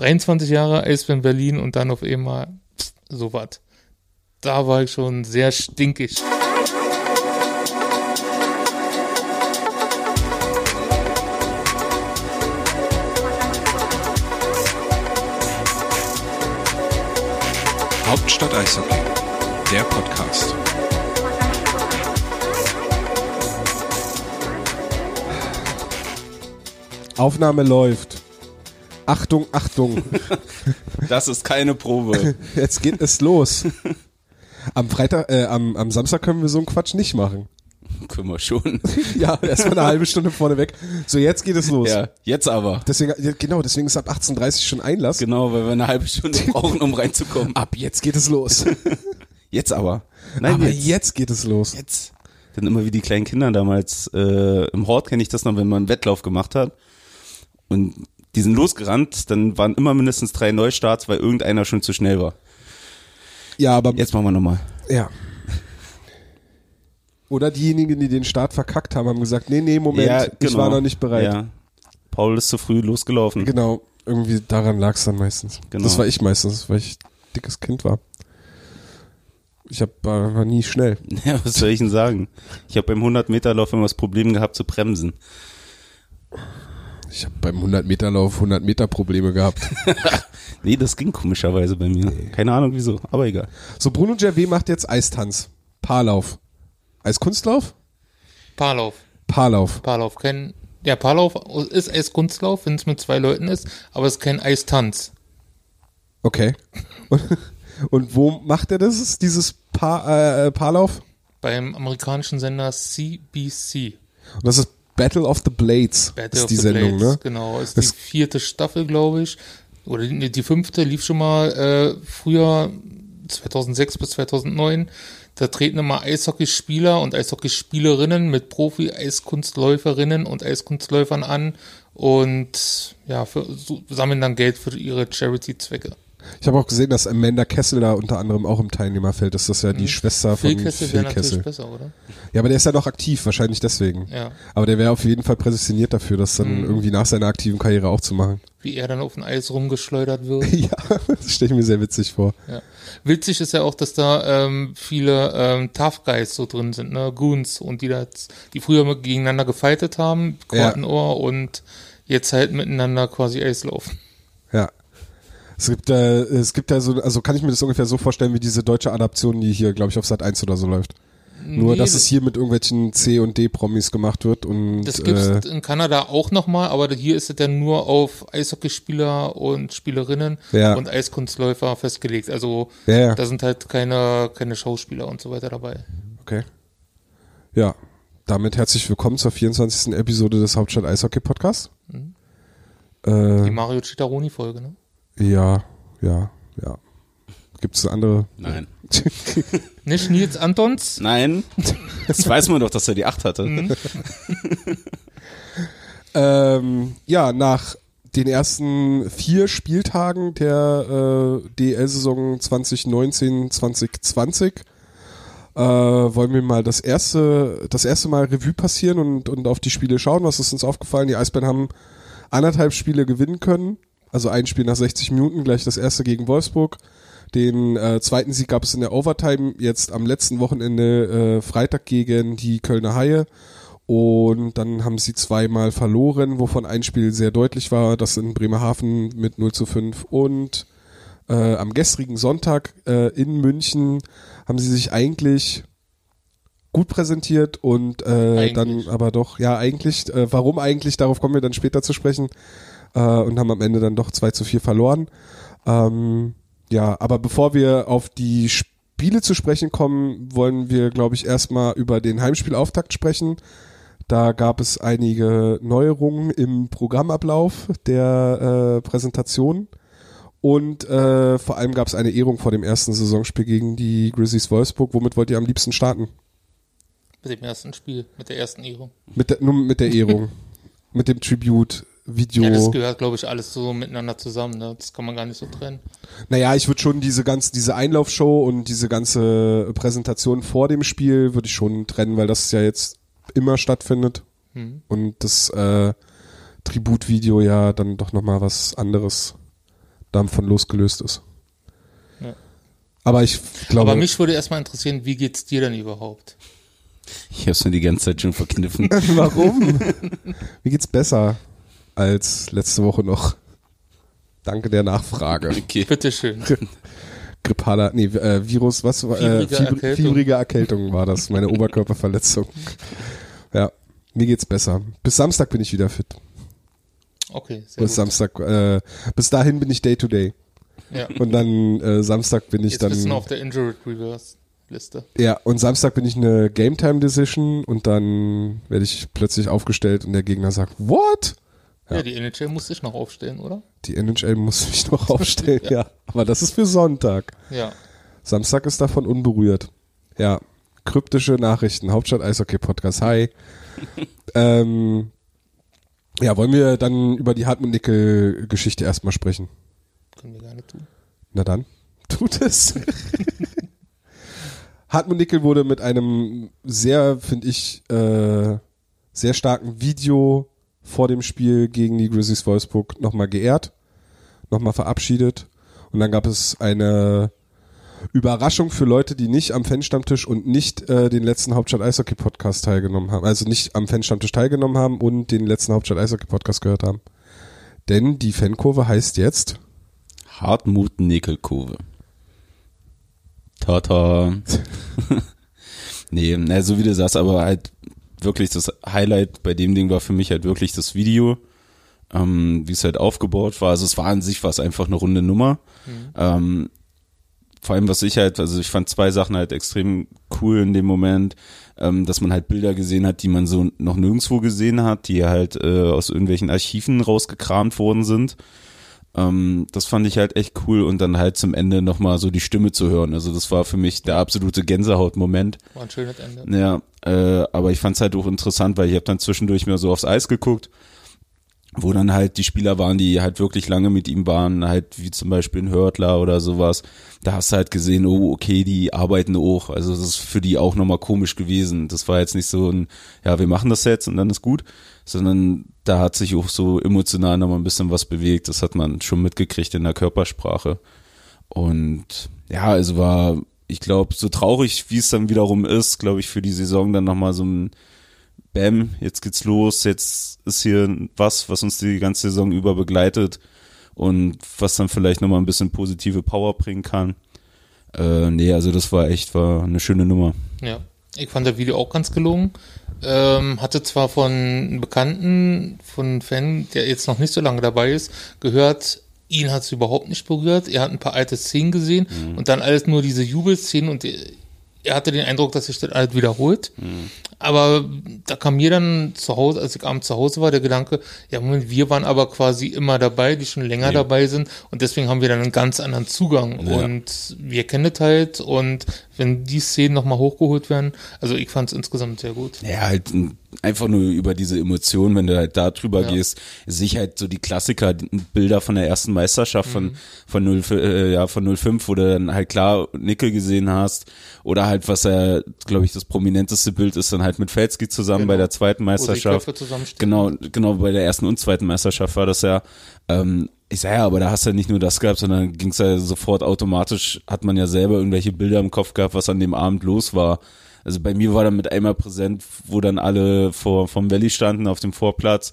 23 Jahre Eisbären Berlin und dann auf einmal so was. Da war ich schon sehr stinkig. Hauptstadt Eishockey, der Podcast. Aufnahme läuft. Achtung, Achtung. Das ist keine Probe. Jetzt geht es los. Am Freitag, äh, am, am Samstag können wir so einen Quatsch nicht machen. Können wir schon. Ja, erstmal eine halbe Stunde vorne weg. So, jetzt geht es los. Ja, jetzt aber. Deswegen, ja, genau, deswegen ist ab 18.30 schon Einlass. Genau, weil wir eine halbe Stunde brauchen, um reinzukommen. Ab jetzt geht es los. Jetzt aber. Nein, Aber jetzt. jetzt. geht es los. Jetzt. Dann immer wie die kleinen Kinder damals. Äh, Im Hort kenne ich das noch, wenn man einen Wettlauf gemacht hat. Und die sind losgerannt, dann waren immer mindestens drei Neustarts, weil irgendeiner schon zu schnell war. Ja, aber Jetzt machen wir nochmal. ja. Oder diejenigen, die den Start verkackt haben, haben gesagt, nee, nee, Moment, ja, ich war noch nicht bereit. Ja. Paul ist zu früh losgelaufen. Genau, irgendwie daran lag es dann meistens. Genau. Das war ich meistens, weil ich dickes Kind war. Ich hab, war, war nie schnell. Ja, was soll ich denn sagen? Ich habe beim 100-Meter-Lauf immer das Problem gehabt zu bremsen. Ich habe beim 100-Meter-Lauf 100 Meter Probleme gehabt. Nee, das ging komischerweise bei mir. Keine Ahnung wieso, aber egal. So, Bruno Gervais macht jetzt Eistanz. Paarlauf. Eiskunstlauf? Paarlauf. Paarlauf. Paarlauf. Kein, ja, Paarlauf ist Eiskunstlauf, wenn es mit zwei Leuten ist, aber es ist kein Eistanz. Okay. Und, und wo macht er das, dieses Paar, äh, Paarlauf? Beim amerikanischen Sender CBC. Und das ist Battle of the Blades. Battle ist of die the Sendung, Blades, ne? Genau, ist Das- die vierte Staffel, glaube ich. Oder die, die fünfte lief schon mal äh, früher, 2006 bis 2009. Da treten immer Eishockeyspieler und Eishockeyspielerinnen mit Profi-Eiskunstläuferinnen und Eiskunstläufern an und ja, für, sammeln dann Geld für ihre Charity-Zwecke. Ich habe auch gesehen, dass Amanda Kessel da unter anderem auch im Teilnehmerfeld ist. Das ist ja die Schwester von Mhm. Phil Kessel Phil Kessel. besser, oder? Ja, aber der ist ja noch aktiv, wahrscheinlich deswegen. Ja. Aber der wäre auf jeden Fall prädestiniert dafür, das Mhm. dann irgendwie nach seiner aktiven Karriere auch zu machen. Wie er dann auf dem Eis rumgeschleudert wird. ja, das stelle ich mir sehr witzig vor. Ja. Witzig ist ja auch, dass da ähm, viele ähm, Tough Guys so drin sind, ne? Goons und die da, die früher mal gegeneinander gefightet haben, Ja. Kortenohr und jetzt halt miteinander quasi Eis laufen. Es gibt, äh, es gibt ja so, also kann ich mir das ungefähr so vorstellen wie diese deutsche Adaption, die hier, glaube ich, auf Sat 1 oder so läuft. Nur, Nee, dass es hier mit irgendwelchen C und D Promis gemacht wird und Das gibt's äh, in Kanada auch nochmal, aber hier ist es dann nur auf Eishockeyspieler und Spielerinnen Ja. und Eiskunstläufer festgelegt. Also Ja, ja. da sind halt keine, keine Schauspieler und so weiter dabei. okay. Ja, damit herzlich willkommen zur 24. Episode des Hauptstadt Eishockey Podcasts. Die Äh, Mario Citaroni-Folge, ne? Ja, ja, ja. Gibt es andere? Nein. Nicht Nils Antons? Nein. Das weiß man doch, dass er die acht hatte. Ähm, ja, nach den ersten vier Spieltagen der äh, DL-Saison 2019-2020 äh, wollen wir mal das erste, das erste Mal Revue passieren und, und auf die Spiele schauen. Was ist uns aufgefallen? Die Eisbären haben anderthalb Spiele gewinnen können. Also ein Spiel nach 60 Minuten, gleich das erste gegen Wolfsburg. Den äh, zweiten Sieg gab es in der Overtime jetzt am letzten Wochenende äh, Freitag gegen die Kölner Haie. Und dann haben sie zweimal verloren, wovon ein Spiel sehr deutlich war, das in Bremerhaven mit 0 zu 5. Und äh, am gestrigen Sonntag äh, in München haben sie sich eigentlich gut präsentiert und äh, dann aber doch, ja eigentlich, äh, warum eigentlich, darauf kommen wir dann später zu sprechen äh, und haben am Ende dann doch 2 zu 4 verloren. Ähm, ja, aber bevor wir auf die Spiele zu sprechen kommen, wollen wir, glaube ich, erstmal über den Heimspielauftakt sprechen. Da gab es einige Neuerungen im Programmablauf der äh, Präsentation. Und äh, vor allem gab es eine Ehrung vor dem ersten Saisonspiel gegen die Grizzlies Wolfsburg. Womit wollt ihr am liebsten starten? Mit dem ersten Spiel, mit der ersten Ehrung. Mit der, nur mit der Ehrung. mit dem Tribute-Video. Ja, das gehört, glaube ich, alles so miteinander zusammen. Ne? Das kann man gar nicht so trennen. Naja, ich würde schon diese ganze, diese Einlaufshow und diese ganze Präsentation vor dem Spiel würde ich schon trennen, weil das ja jetzt immer stattfindet. Und das äh, Tributvideo ja dann doch nochmal was anderes davon losgelöst ist. Ja. Aber ich glaube, Aber mich würde erstmal interessieren, wie geht's dir denn überhaupt? Ich hab's mir die ganze Zeit schon verkniffen. warum? Mir geht's besser als letzte Woche noch. Danke der Nachfrage. Okay. Bitteschön. Grippaler, nee, äh, Virus, was war, äh, Fiebrige Fieber, Erkältung. fiebrige Erkältung war das, meine Oberkörperverletzung. Ja, mir geht's besser. Bis Samstag bin ich wieder fit. Okay, sehr Bis gut. Samstag, äh, bis dahin bin ich Day to Day. Ja. Und dann äh, Samstag bin ich Jetzt dann. bist du auf der Injured Reverse Liste. Ja, und Samstag bin ich eine Game Time Decision und dann werde ich plötzlich aufgestellt und der Gegner sagt, what? Ja, Ja. die NHL muss sich noch aufstellen, oder? Die NHL muss mich noch aufstellen, ja. Aber das ist für Sonntag. Ja. Samstag ist davon unberührt. Ja, kryptische Nachrichten, Hauptstadt Eishockey Podcast. Hi. ähm, ja, wollen wir dann über die Hartmut Nickel Geschichte erstmal sprechen? Können wir gerne tun. Na dann, tut es. Hartmut Nickel wurde mit einem sehr, finde ich, äh, sehr starken Video vor dem Spiel gegen die Grizzlies Wolfsburg nochmal geehrt, nochmal verabschiedet. Und dann gab es eine Überraschung für Leute, die nicht am Fanstammtisch und nicht äh, den letzten Hauptstadt Eishockey Podcast teilgenommen haben, also nicht am Fanstammtisch teilgenommen haben und den letzten Hauptstadt Eishockey Podcast gehört haben. Denn die Fankurve heißt jetzt Hartmut Nickelkurve. Tata. nee, na, so wie du sagst, aber halt wirklich das Highlight bei dem Ding war für mich halt wirklich das Video, ähm, wie es halt aufgebaut war. Also es war an sich was einfach eine runde Nummer. Ähm, vor allem was ich halt, also ich fand zwei Sachen halt extrem cool in dem Moment, ähm, dass man halt Bilder gesehen hat, die man so noch nirgendwo gesehen hat, die halt äh, aus irgendwelchen Archiven rausgekramt worden sind. Ähm, das fand ich halt echt cool und dann halt zum Ende nochmal so die Stimme zu hören. Also das war für mich der absolute Gänsehautmoment. War ein schönes Ende. Ja, äh, aber ich fand es halt auch interessant, weil ich habe dann zwischendurch mir so aufs Eis geguckt, wo dann halt die Spieler waren, die halt wirklich lange mit ihm waren, halt wie zum Beispiel ein Hörtler oder sowas. Da hast du halt gesehen, oh, okay, die arbeiten auch. Also das ist für die auch nochmal komisch gewesen. Das war jetzt nicht so ein, ja, wir machen das jetzt und dann ist gut, sondern da hat sich auch so emotional nochmal ein bisschen was bewegt. Das hat man schon mitgekriegt in der Körpersprache. Und ja, also war, ich glaube, so traurig, wie es dann wiederum ist, glaube ich, für die Saison dann nochmal so ein Bam, jetzt geht's los, jetzt ist hier was, was uns die ganze Saison über begleitet und was dann vielleicht nochmal ein bisschen positive Power bringen kann. Äh, nee, also das war echt, war eine schöne Nummer. Ja. Ich fand das Video auch ganz gelungen. Ähm, hatte zwar von einem Bekannten, von einem Fan, der jetzt noch nicht so lange dabei ist, gehört, ihn hat es überhaupt nicht berührt. Er hat ein paar alte Szenen gesehen und dann alles nur diese Jubelszenen und er, er hatte den Eindruck, dass sich das alles wiederholt. Aber da kam mir dann zu Hause, als ich abends zu Hause war, der Gedanke, ja, Moment, wir waren aber quasi immer dabei, die schon länger dabei sind und deswegen haben wir dann einen ganz anderen Zugang Ja. und wir kennen das halt und wenn die Szenen nochmal hochgeholt werden, also ich fand es insgesamt sehr gut. Ja, halt einfach nur über diese Emotionen, wenn du halt da drüber Ja. gehst, sehe ich halt so die Klassiker, die Bilder von der ersten Meisterschaft Mhm. von von 0, äh, ja von 05, wo du dann halt klar Nickel gesehen hast oder halt was er, glaube ich, das prominenteste Bild ist dann halt mit Felski zusammen Genau. bei der zweiten Meisterschaft. Genau, genau bei der ersten und zweiten Meisterschaft war das ja. Ähm, ich sag ja, aber da hast du ja nicht nur das gehabt, sondern ging's ja sofort automatisch, hat man ja selber irgendwelche Bilder im Kopf gehabt, was an dem Abend los war. Also bei mir war dann mit einmal präsent, wo dann alle vor vom Valley standen auf dem Vorplatz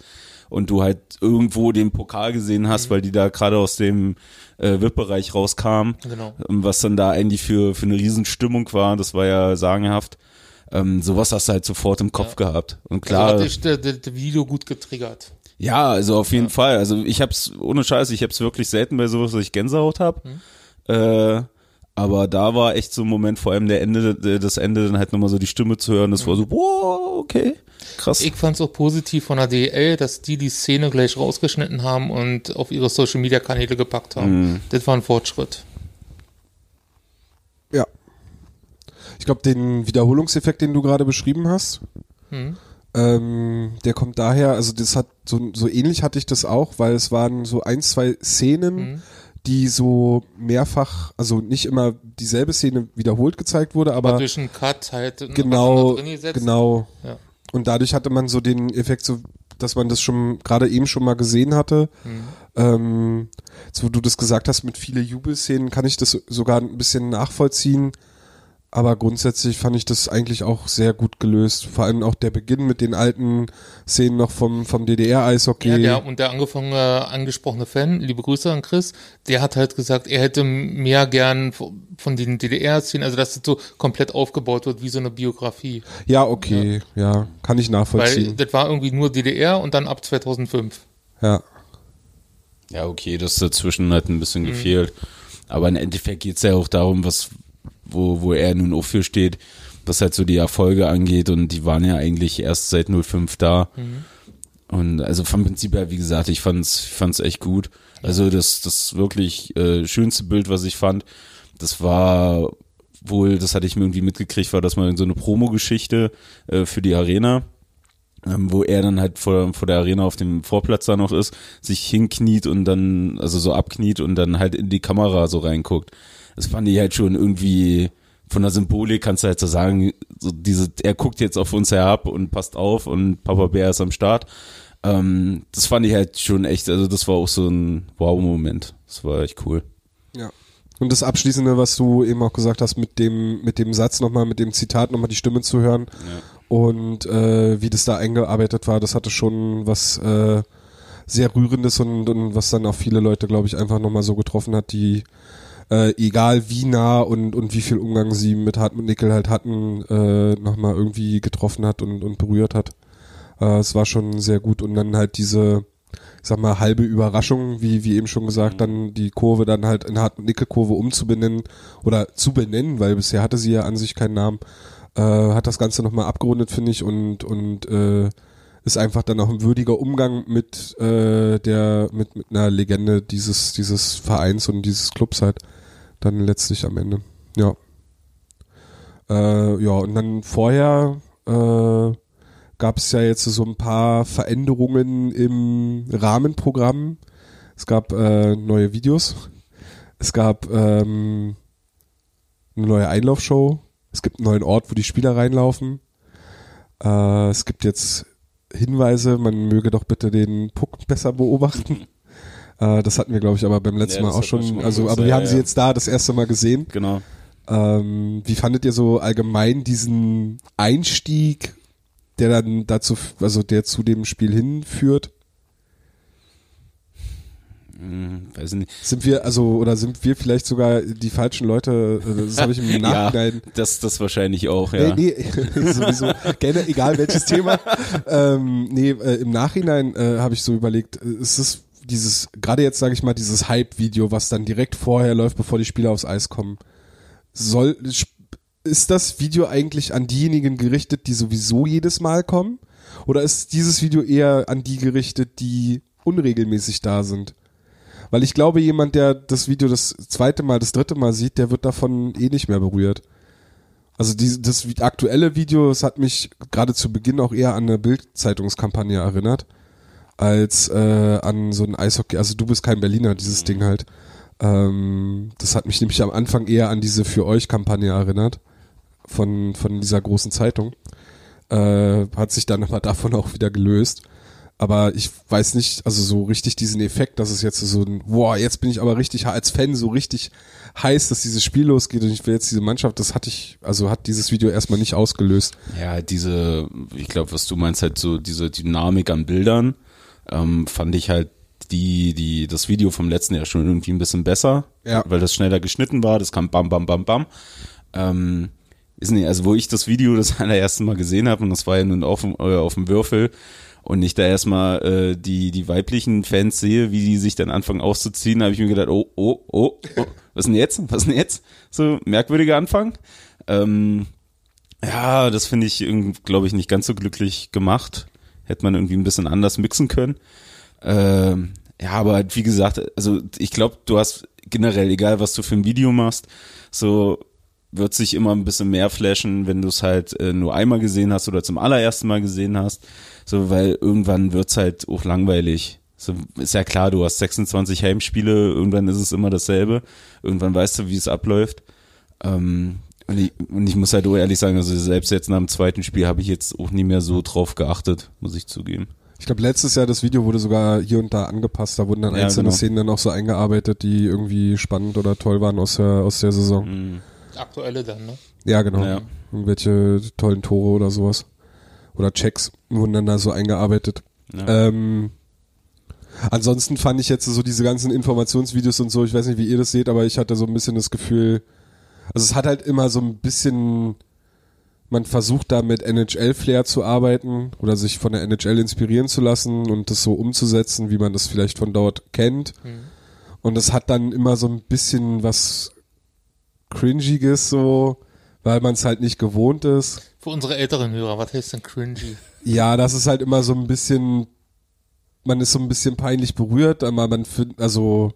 und du halt irgendwo den Pokal gesehen hast, weil die da gerade aus dem äh, VIP-Bereich rauskamen. Genau. Was dann da eigentlich für, für eine Riesenstimmung war, das war ja sagenhaft. Ähm, sowas hast du halt sofort im Kopf gehabt. Und klar. Also hat dich das, Video gut getriggert. Ja, also auf jeden Fall. Also ich hab's, ohne Scheiß, ich hab's wirklich selten bei sowas, dass ich Gänsehaut hab. Äh, aber da war echt so ein Moment, vor allem der Ende, das Ende dann halt nochmal so die Stimme zu hören, das war so, wow, okay, krass. Ich fand es auch positiv von der DL, dass die die Szene gleich rausgeschnitten haben und auf ihre Social Media Kanäle gepackt haben. Das war ein Fortschritt. Ja. Ich glaube, den Wiederholungseffekt, den du gerade beschrieben hast, ähm, der kommt daher, also das hat so, so ähnlich hatte ich das auch, weil es waren so ein, zwei Szenen, die so mehrfach, also nicht immer dieselbe Szene wiederholt gezeigt wurde, Aber aber durch einen Cut halt genau, genau. Ja. Und dadurch hatte man so den Effekt, so dass man das schon gerade eben schon mal gesehen hatte. Ähm, jetzt, wo du das gesagt hast mit viele Jubelszenen, kann ich das sogar ein bisschen nachvollziehen. Aber grundsätzlich fand ich das eigentlich auch sehr gut gelöst. Vor allem auch der Beginn mit den alten Szenen noch vom, vom DDR-Eishockey. Ja, der, und der angefangene, angesprochene Fan, liebe Grüße an Chris, der hat halt gesagt, er hätte mehr gern von den DDR-Szenen, also dass das so komplett aufgebaut wird wie so eine Biografie. Ja, okay, ja, kann ich Weil nachvollziehen. das war irgendwie nur DDR und dann ab 2005. Ja, Ja, okay, das dazwischen hat ein Mhm. bisschen gefehlt. Aber im Endeffekt geht's ja auch darum, was, wo, wo er nun auch für steht, was halt so die Erfolge angeht und die waren ja eigentlich erst seit 05 da. Mhm. Und also vom Prinzip her, wie gesagt, ich fand's, ich fand's echt gut. Also das, das wirklich äh, schönste Bild, was ich fand, das war wohl, das hatte ich mir irgendwie mitgekriegt, war das mal so eine Promo-Geschichte äh, für die Arena ähm, wo er dann halt vor, vor der Arena auf dem Vorplatz da noch ist, sich hinkniet und dann, also so abkniet und dann halt in die Kamera so reinguckt. Das fand ich halt schon irgendwie von der Symbolik kannst du halt so sagen, so diese, er guckt jetzt auf uns herab und passt auf und Papa Bär ist am Start. Ähm, das fand ich halt schon echt, also das war auch so ein Wow-Moment. Das war echt cool. ja. Und das Abschließende, was du eben auch gesagt hast, mit dem, mit dem Satz nochmal, mit dem Zitat nochmal die Stimme zu hören und äh, wie das da eingearbeitet war, das hatte schon was äh, sehr Rührendes und, und was dann auch viele Leute, glaube ich, einfach nochmal so getroffen hat, die äh, egal wie nah und, und wie viel Umgang sie mit Hartmut Nickel halt hatten, äh, nochmal irgendwie getroffen hat und, und berührt hat. Äh, es war schon sehr gut. Und dann halt diese, ich sag mal, halbe Überraschung, wie, wie eben schon gesagt, dann die Kurve dann halt in Hartmut-Nickel-Kurve umzubenennen oder zu benennen, weil bisher hatte sie ja an sich keinen Namen, äh, hat das Ganze nochmal abgerundet, finde ich, und, und äh, ist einfach dann auch ein würdiger Umgang mit äh, der, mit, mit einer Legende dieses, dieses Vereins und dieses Clubs halt dann letztlich am Ende. Ja. Äh, ja, und dann vorher äh, gab es ja jetzt so ein paar Veränderungen im Rahmenprogramm. Es gab äh, neue Videos. Es gab ähm, eine neue Einlaufshow. Es gibt einen neuen Ort, wo die Spieler reinlaufen. Äh, es gibt jetzt Hinweise, man möge doch bitte den Puck besser beobachten. Äh, das hatten wir, glaube ich, aber beim letzten Ja, Mal auch schon. schon Also, aber wir ja, haben sie ja. jetzt da das erste Mal gesehen. Genau. Ähm, wie fandet ihr so allgemein diesen Einstieg, der dann dazu, also der zu dem Spiel hinführt? Hm, weiß nicht. Sind wir, also, oder sind wir vielleicht sogar die falschen Leute? äh, Das habe ich im Nachhinein. Ja, das, das wahrscheinlich auch, ja. Nee, nee, sowieso, gerne, egal welches Thema. Ähm, nee, äh, im Nachhinein äh, habe ich so überlegt, äh, es ist dieses, gerade jetzt sage ich mal, dieses Hype-Video, was dann direkt vorher läuft, bevor die Spieler aufs Eis kommen. Soll, ist das Video eigentlich an diejenigen gerichtet, die sowieso jedes Mal kommen? Oder ist dieses Video eher an die gerichtet, die unregelmäßig da sind? Weil ich glaube, jemand, der das Video das zweite Mal, das dritte Mal sieht, der wird davon eh nicht mehr berührt. Also die, das aktuelle Video, das hat mich gerade zu Beginn auch eher an eine Bild-Zeitungskampagne erinnert, als äh, an so ein Eishockey. Also du bist kein Berliner, dieses Ding halt. Ähm, das hat mich nämlich am Anfang eher an diese Für euch-Kampagne erinnert, von, von dieser großen Zeitung. Äh, hat sich dann aber davon auch wieder gelöst. Aber ich weiß nicht, also so richtig diesen Effekt, dass es jetzt so ein, boah, jetzt bin ich aber richtig als Fan so richtig heiß, dass dieses Spiel losgeht und ich will jetzt diese Mannschaft, das hatte ich, also hat dieses Video erstmal nicht ausgelöst. Ja, diese, ich glaube, was du meinst, halt so diese Dynamik an Bildern, ähm, fand ich halt die, die, das Video vom letzten Jahr schon irgendwie ein bisschen besser, Ja. weil das schneller geschnitten war, das kam bam, bam, bam, bam. Ähm, ist nicht, also wo ich das Video das allererste Mal gesehen habe, und das war ja nun auf dem, äh, auf dem Würfel, und ich da erstmal äh, die, die weiblichen Fans sehe, wie die sich dann anfangen auszuziehen, habe ich mir gedacht, oh, oh, oh, oh, was denn jetzt? Was denn jetzt? So merkwürdiger Anfang. Ähm, ja, das finde ich, glaube ich, nicht ganz so glücklich gemacht. Hätte man irgendwie ein bisschen anders mixen können. Ähm, ja, aber wie gesagt, also ich glaube, du hast generell, egal was du für ein Video machst, so wird sich immer ein bisschen mehr flashen, wenn du es halt äh, nur einmal gesehen hast oder zum allerersten Mal gesehen hast. So, weil irgendwann wird's halt auch langweilig. So, ist ja klar, du hast 26 Heimspiele, irgendwann ist es immer dasselbe. Irgendwann weißt du, wie es abläuft. Ähm, und, ich, und ich muss halt auch ehrlich sagen, also selbst jetzt nach dem zweiten Spiel habe ich jetzt auch nie mehr so drauf geachtet, muss ich zugeben. Ich glaube, letztes Jahr das Video wurde sogar hier und da angepasst. Da wurden dann Ja, einzelne genau. Szenen dann auch so eingearbeitet, die irgendwie spannend oder toll waren aus der, aus der Saison. Mhm. Aktuelle dann, ne? Ja, genau. Ja. Irgendwelche tollen Tore oder sowas. Oder Checks wurden dann da so eingearbeitet. Ja. Ähm, ansonsten fand ich jetzt so diese ganzen Informationsvideos und so, ich weiß nicht, wie ihr das seht, aber ich hatte so ein bisschen das Gefühl, also es hat halt immer so ein bisschen, man versucht da mit NHL-Flair zu arbeiten oder sich von der NHL inspirieren zu lassen und das so umzusetzen, wie man das vielleicht von dort kennt. Und das hat dann immer so ein bisschen was Cringiges so, weil man es halt nicht gewohnt ist. Für unsere älteren Hörer, was heißt denn cringy? Ja, das ist halt immer so ein bisschen, man ist so ein bisschen peinlich berührt, aber man findet, also,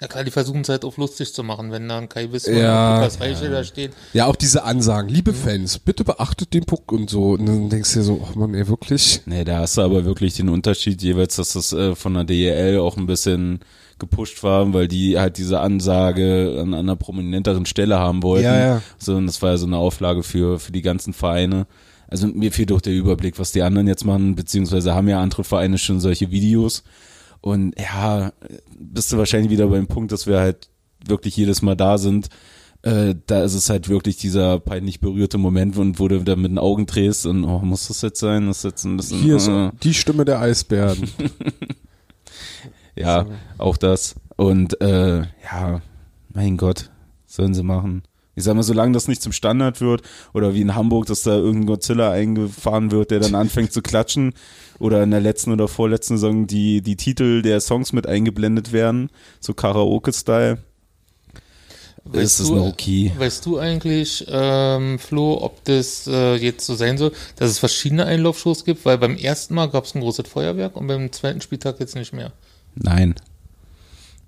Na klar, die versuchen es halt auf lustig zu machen, wenn dann Kai Wisser Ja. und Lukas Reichel da stehen. ja, auch diese Ansagen, liebe Fans, bitte beachtet den Puck und so. Und dann denkst du dir so, ach man, ey, wirklich? Nee, da hast du aber wirklich den Unterschied jeweils, dass das äh, von der DEL auch ein bisschen gepusht war, weil die halt diese Ansage an einer prominenteren Stelle haben wollten. Ja, ja. So, und das war ja so eine Auflage für, für die ganzen Vereine. Also mir fehlt doch der Überblick, was die anderen jetzt machen, beziehungsweise haben ja andere Vereine schon solche Videos. Und ja, bist du wahrscheinlich wieder beim Punkt, dass wir halt wirklich jedes Mal da sind. Äh, da ist es halt wirklich dieser peinlich berührte Moment, und wo du da mit den Augen drehst und oh, muss das jetzt sein? Das ist jetzt ein bisschen. Hier ist äh, die Stimme der Eisbären. ja, auch das. Und äh, ja, mein Gott, sollen sie machen. Ich sag mal, solange das nicht zum Standard wird oder wie in Hamburg, dass da irgendein Godzilla eingefahren wird, der dann anfängt zu klatschen oder in der letzten oder vorletzten Saison die, die Titel der Songs mit eingeblendet werden, so Karaoke-Style, ist es noch okay. Weißt du eigentlich, ähm, Flo, ob das äh, jetzt so sein soll, dass es verschiedene Einlaufshows gibt? Weil beim ersten Mal gab es ein großes Feuerwerk und beim zweiten Spieltag jetzt nicht mehr. Nein.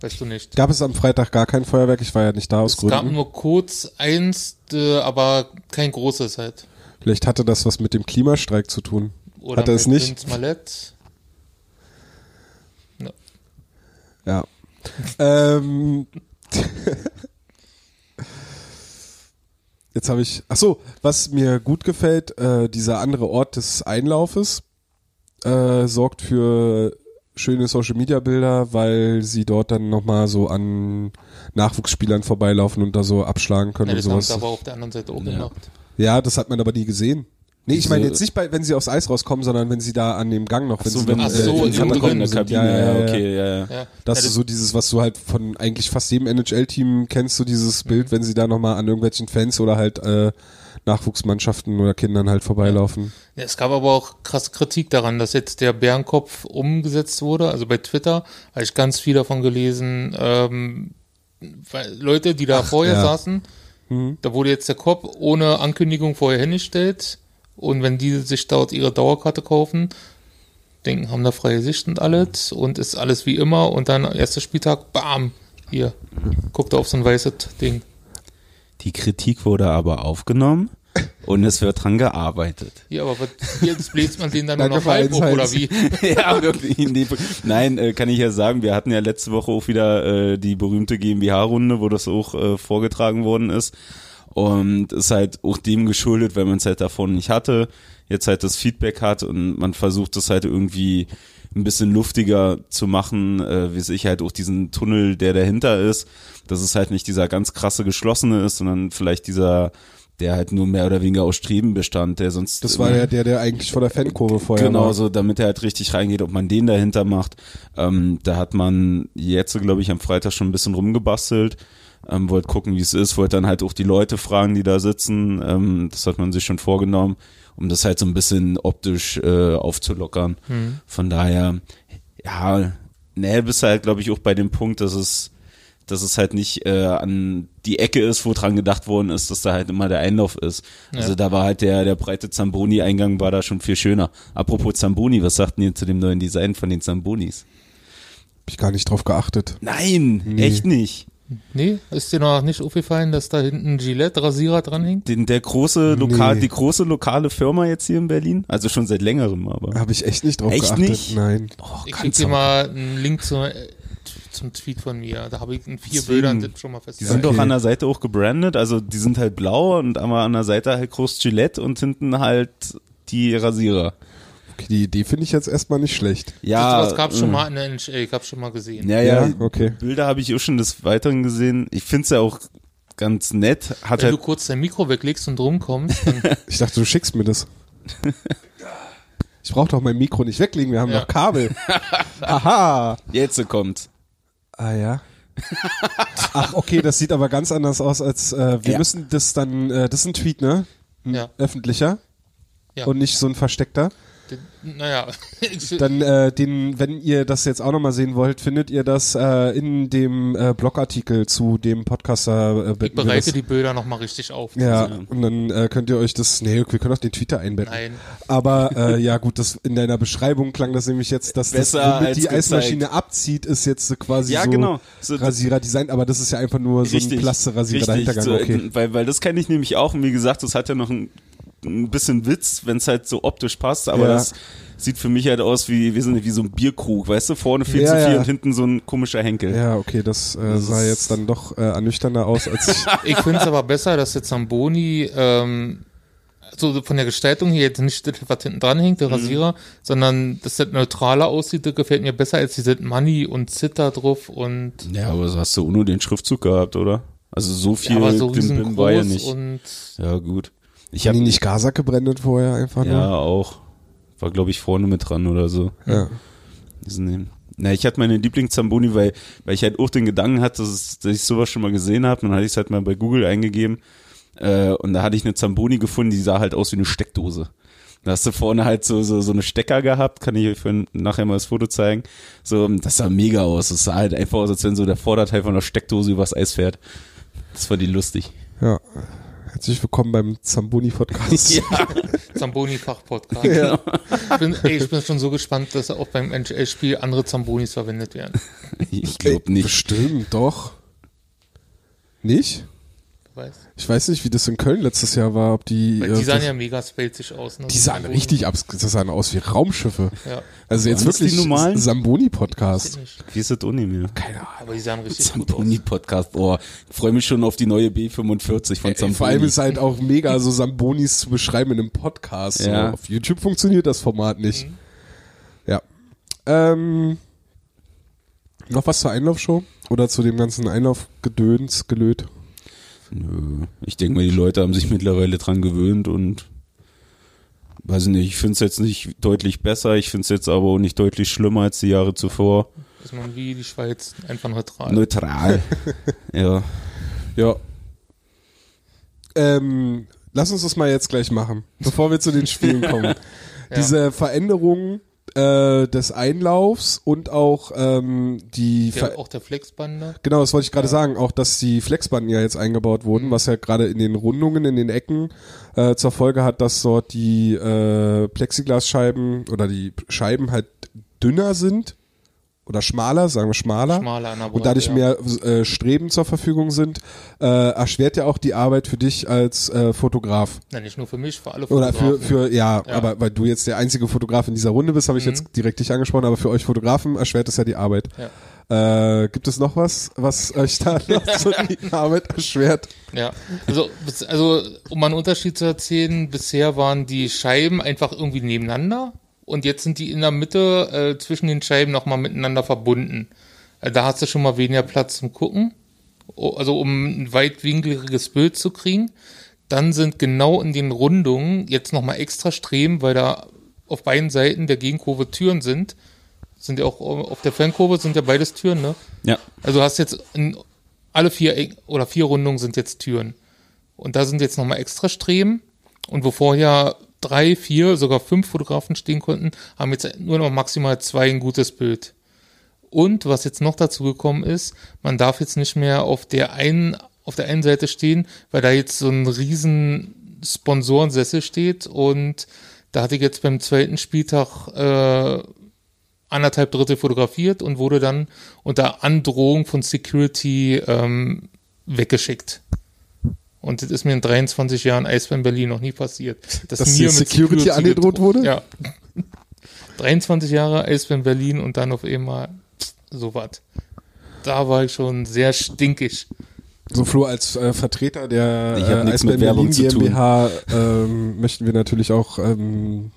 Weißt du nicht. Gab es am Freitag gar kein Feuerwerk, ich war ja nicht da aus Es gab Gründen. nur kurz eins, äh, aber kein großes halt. Vielleicht hatte das was mit dem Klimastreik zu tun. Oder Hatte es mit nicht? Mallett. Ja. ähm, jetzt habe ich, ach so, was mir gut gefällt, äh, dieser andere Ort des Einlaufes äh, sorgt für schöne Social Media Bilder, weil sie dort dann nochmal so an Nachwuchsspielern vorbeilaufen und da so abschlagen können Ja, und das haben sowas. sie aber auf der anderen Seite auch Ja. gemacht. Ja, das hat man aber nie gesehen. Nee, ich meine jetzt nicht bei, wenn sie aufs Eis rauskommen, sondern wenn sie da an dem Gang noch, wenn so, sie wenn noch, Ach so, äh, in in der. Kabine, ja, ja, ja. okay, ja, ja. Ja. Das ja, ist so dieses, was du halt von eigentlich fast jedem NHL-Team kennst, so dieses Bild, wenn sie da nochmal an irgendwelchen Fans oder halt äh, Nachwuchsmannschaften oder Kindern halt vorbeilaufen. Ja, es gab aber auch krasse Kritik daran, dass jetzt der Bärenkopf umgesetzt wurde. Also bei Twitter habe ich ganz viel davon gelesen. Ähm, weil Leute, die da vorher ja. saßen, da wurde jetzt der Kopf ohne Ankündigung vorher hingestellt. Und wenn die sich dort ihre Dauerkarte kaufen, denken, haben da freie Sicht und alles und ist alles wie immer. Und dann erster Spieltag, bam, hier, guckt auf so ein weißes Ding. Die Kritik wurde aber aufgenommen und es wird dran gearbeitet. Ja, aber jetzt bläst man den dann nur noch halb auf, oder wie? ja, wirklich. dem- Nein, äh, kann ich ja sagen, wir hatten ja letzte Woche auch wieder äh, die berühmte GmbH-Runde, wo das auch äh, vorgetragen worden ist. Und ist halt auch dem geschuldet, weil man es halt davon nicht hatte, jetzt halt das Feedback hat und man versucht es halt irgendwie ein bisschen luftiger zu machen, äh, wie sich halt auch diesen Tunnel, der dahinter ist, dass es halt nicht dieser ganz krasse geschlossene ist, sondern vielleicht dieser, der halt nur mehr oder weniger aus Streben bestand, der sonst Das war ja der, der eigentlich vor der Fankurve vorher Genau, war. so damit er halt richtig reingeht, ob man den dahinter macht. Ähm, da hat man jetzt, glaube ich, am Freitag schon ein bisschen rumgebastelt. Ähm, wollte gucken, wie es ist, wollte dann halt auch die Leute fragen, die da sitzen. Ähm, das hat man sich schon vorgenommen, um das halt so ein bisschen optisch äh, aufzulockern. Von daher, ja, ne, bist du halt, glaube ich, auch bei dem Punkt, dass es dass es halt nicht äh, an die Ecke ist, wo dran gedacht worden ist, dass da halt immer der Einlauf ist. Also da war halt der, der breite Zamboni-Eingang war da schon viel schöner. Apropos Zamboni, was sagten ihr zu dem neuen Design von den Zambonis? Hab ich gar nicht drauf geachtet. Nein, echt nicht. Nee, ist dir noch nicht aufgefallen, dass da hinten Gillette-Rasierer dran hängt? Den, der große lokal, Nee. die große lokale Firma jetzt hier in Berlin, also schon seit längerem, aber. Habe ich echt nicht drauf Echt geachtet. nicht? Nein. Oh, Ich krieg dir mal einen Link zu, äh, zum Tweet von mir. Da habe ich in vier Deswegen, Bildern das schon mal Die festgehalten. sind Okay. doch an der Seite auch gebrandet, also die sind halt blau und aber an der Seite halt groß Gillette und hinten halt die Rasierer. Okay, die Idee finde ich jetzt erstmal nicht schlecht. Ja, das gab es schon äh, mal in der NHL, ich hab's schon mal gesehen. Ja, ja, Ja, okay. Bilder habe ich auch schon des Weiteren gesehen. Ich finde es ja auch ganz nett. Hat Wenn halt, du kurz dein Mikro weglegst und rumkommst, dann Ich dachte, du schickst mir das. Ich brauche doch mein Mikro nicht weglegen, wir haben Ja. noch Kabel. Aha. jetzt kommt. Ah ja. Ach, okay, das sieht aber ganz anders aus als äh, wir Ja. müssen das dann, äh, das ist ein Tweet, ne? Ein Ja. öffentlicher Ja. und nicht so ein versteckter. Den- Naja, ich, Dann äh, den, wenn ihr das jetzt auch nochmal sehen wollt, findet ihr das äh, in dem äh, Blogartikel zu dem Podcaster. Äh, ich betten wir bereite das. die Bilder nochmal richtig auf. Ja, Ja. und dann äh, könnt ihr euch das, nee, wir können auch den Twitter einbetten. Nein, Aber äh, ja gut, das in deiner Beschreibung klang das nämlich jetzt, dass das, Besser womit als die gezeigt. Eismaschine abzieht, ist jetzt so quasi Ja, so genau. So, Rasierer-Design, aber das ist ja einfach nur so ein Plasterrasierer dahinter so, Okay. äh, weil, weil das kenne ich nämlich auch und wie gesagt, das hat ja noch ein, ein bisschen Witz, wenn es halt so optisch passt, aber Ja. das sieht für mich halt aus wie, wir sind wie so ein Bierkrug, weißt du, vorne viel Ja, zu viel ja. und hinten so ein komischer Henkel. Ja, okay, das, äh, Das sah jetzt dann doch äh, ernüchternder aus, als ich. ich finde es aber besser, dass jetzt Zamboni ähm, so von der Gestaltung hier jetzt nicht das, was hinten dran hängt, der Mhm. Rasierer, sondern dass das neutraler aussieht, das gefällt mir besser als diese Money und Zitter drauf und Ja, aber so hast du nur den Schriftzug gehabt, oder? Also so viel ja, aber so war ja nicht. und Ja, gut. Ich Haben habe die nicht Gasak gebrandet vorher einfach nur? ja auch war glaube ich vorne mit dran oder so. Ja. Diesen, na, ich hatte meine Lieblings-Zamboni, weil, weil ich halt auch den Gedanken hatte, dass, es- dass ich sowas schon mal gesehen habe. Dann hatte ich es halt mal bei Google eingegeben. Äh, und da hatte ich eine Zamboni gefunden, die sah halt aus wie eine Steckdose. Da hast du vorne halt so, so, so eine Stecker gehabt, kann ich euch für nachher mal das Foto zeigen. So, das sah mega aus. Das sah halt einfach aus, als wenn so der Vorderteil von der Steckdose übers Eis fährt. Das war die lustig. ja. Herzlich willkommen beim Zamboni-Podcast. Ja, Zamboni-Fachpodcast. Ja. Ich, bin, ey, ich bin schon so gespannt, dass auch beim NHL-Spiel andere Zambonis verwendet werden. ich glaube nicht. Bestimmt, doch. Nicht? Weiß. Ich weiß nicht, wie das in Köln letztes Jahr war, ob die. Weil äh, die sahen das- ja mega spelzig aus. Ne? die sahen richtig abs das sahen aus wie Raumschiffe. Ja, Also jetzt Waren das die wirklich normalen? Samboni-Podcast. Wie ist das ohne mir? Keine Ahnung. Aber die sahen richtig. Zamboni-Podcast, boah. Ich freue mich schon auf die neue B45 von Ey, Zamboni. vor allem ist halt auch mega, so Sambonis zu beschreiben in einem Podcast. So. Ja. Auf YouTube funktioniert das Format nicht. Ja. Ähm, noch was zur Einlaufshow? Oder zu dem ganzen Einlaufgedöns, gelöt? Nö. Ich denke mal, die Leute haben sich mittlerweile dran gewöhnt und weiß nicht, ich finde es jetzt nicht deutlich besser, ich finde es jetzt aber auch nicht deutlich schlimmer als die Jahre zuvor. Ist man wie die Schweiz einfach neutral. Neutral. ja. Ja. Ähm, lass uns das mal jetzt gleich machen, bevor wir zu den Spielen kommen. Diese Veränderungen äh, des Einlaufs und auch ähm, die Der, auch der Flexbande. Genau, das wollte ich gerade sagen, auch dass die Flexbanden ja jetzt eingebaut wurden, Mhm. was ja gerade in den Rundungen, in den Ecken äh, zur Folge hat, dass dort die äh, Plexiglasscheiben oder die Scheiben halt dünner sind oder schmaler, sagen wir schmaler. Schmaler an der und dadurch ja. mehr äh, Streben zur Verfügung sind, äh, erschwert ja auch die Arbeit für dich als äh, Fotograf. Nein, nicht nur für mich, für alle Oder für, Fotografen. für ja, Ja. aber weil du jetzt der einzige Fotograf in dieser Runde bist, habe ich Mhm. jetzt direkt dich angesprochen, aber für euch Fotografen erschwert es ja die Arbeit. Äh, gibt es noch was, was euch da noch so die Arbeit erschwert? Ja, also, also um mal einen Unterschied zu erzählen, bisher waren die Scheiben einfach irgendwie nebeneinander und jetzt sind die in der Mitte äh, zwischen den Scheiben nochmal miteinander verbunden. Äh, da hast du schon mal weniger Platz zum Gucken, also um ein weitwinkliges Bild zu kriegen. Dann sind genau in den Rundungen jetzt nochmal extra Streben, weil da auf beiden Seiten der Gegenkurve Türen sind. Sind ja auch auf der Fernkurve sind ja beides Türen, ne? Ja. Also du hast jetzt in alle vier oder vier Rundungen sind jetzt Türen. Und da sind jetzt nochmal extra Streben. Und wo vorher drei, vier, sogar fünf Fotografen stehen konnten, haben jetzt nur noch maximal zwei ein gutes Bild. Und was jetzt noch dazu gekommen ist, man darf jetzt nicht mehr auf der einen, auf der einen Seite stehen, weil da jetzt so ein riesen Sponsorensessel steht und da hatte ich jetzt beim zweiten Spieltag äh, anderthalb Drittel fotografiert und wurde dann unter Androhung von Security ähm, weggeschickt. Und das ist mir in 23 Jahren Eisbären Berlin noch nie passiert. Dass dir Security angedroht gedro- wurde? Ja. 23 Jahre Eisbären Berlin und dann auf einmal so was. Da war ich schon sehr stinkig. So Flo, als äh, Vertreter der Ich äh, Eisbären Berlin. GmbH ähm, möchten wir natürlich auch ähm,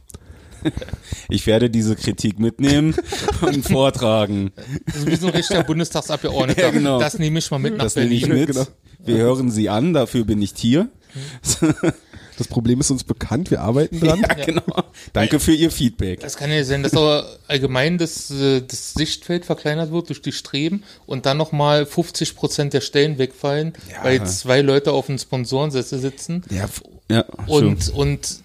Ich werde diese Kritik mitnehmen und vortragen. Das ist wie so ein richtiger Bundestagsabgeordneter. Ja, genau. Das nehme ich mal mit nach Das nehme ich Berlin. mit. Genau. Wir hören Sie an, dafür bin ich hier. Das Problem ist uns bekannt, wir arbeiten dran. Ja, genau. Danke für Ihr Feedback. Das kann ja sein, dass aber allgemein das, äh, das Sichtfeld verkleinert wird durch die Streben und dann nochmal 50 Prozent der Stellen wegfallen, Ja. weil zwei Leute auf dem Sponsorensessel sitzen. Ja, ja Und, und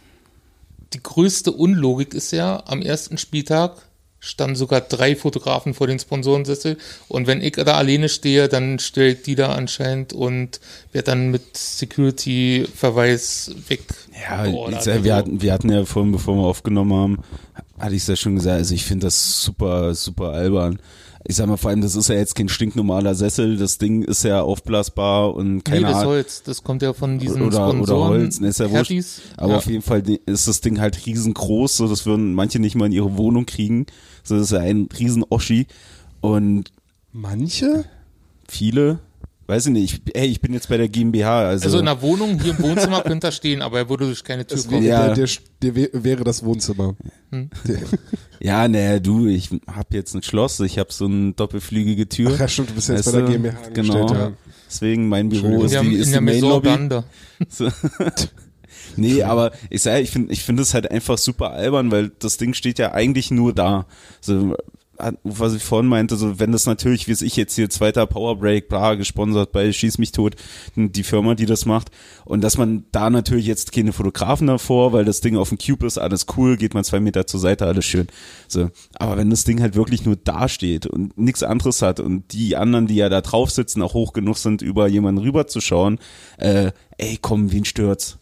die größte Unlogik ist ja, am ersten Spieltag standen sogar drei Fotografen vor den Sponsorensessel und wenn ich da alleine stehe, dann stellt die da anscheinend und wird dann mit Security-Verweis weg. Ja, sag, wir, Also, hatten, wir hatten ja vorhin, bevor wir aufgenommen haben, hatte ich es ja schon gesagt, also ich finde das super, super albern. Ich sag mal, vor allem, das ist ja jetzt kein stinknormaler Sessel, das Ding ist ja aufblasbar und Nee, keine das Ahnung. Holz, das kommt ja von diesen Oder, oder Sponsoren. Holz, ne, ist ja wurscht. Aber ja. auf jeden Fall ist das Ding halt riesengroß, so das würden manche nicht mal in ihre Wohnung kriegen. So, das ist ja ein riesen Oschi. Und Manche? viele, weiß ich nicht, ich, ey, ich bin jetzt bei der GmbH, also, Also in der Wohnung, hier im Wohnzimmer könnte er stehen, aber er würde durch keine Tür Das kommen. Ja. der, der, der wär- wäre das Wohnzimmer. Der, ja, naja, du, ich hab jetzt ein Schloss, ich habe so eine doppelflügige Tür. ach ja, stimmt, du bist jetzt Weißt bei der? GmbH Genau. ja. Deswegen mein Büro ist Wir die, ist in die Main Lobby. So. nee, aber ich sag, ich finde ich finde es halt einfach super albern, weil das Ding steht ja eigentlich nur da. So, was ich vorhin meinte, so wenn das natürlich, wie es ich jetzt hier, zweiter Powerbreak, bla, gesponsert bei Schieß mich tot, die Firma, die das macht, und dass man da natürlich jetzt keine Fotografen davor, weil das Ding auf dem Cube ist, alles cool, geht man zwei Meter zur Seite, alles schön. So, aber wenn das Ding halt wirklich nur da steht und nichts anderes hat und die anderen, die ja da drauf sitzen, auch hoch genug sind, über jemanden rüberzuschauen, äh, ey, komm, wen stört's?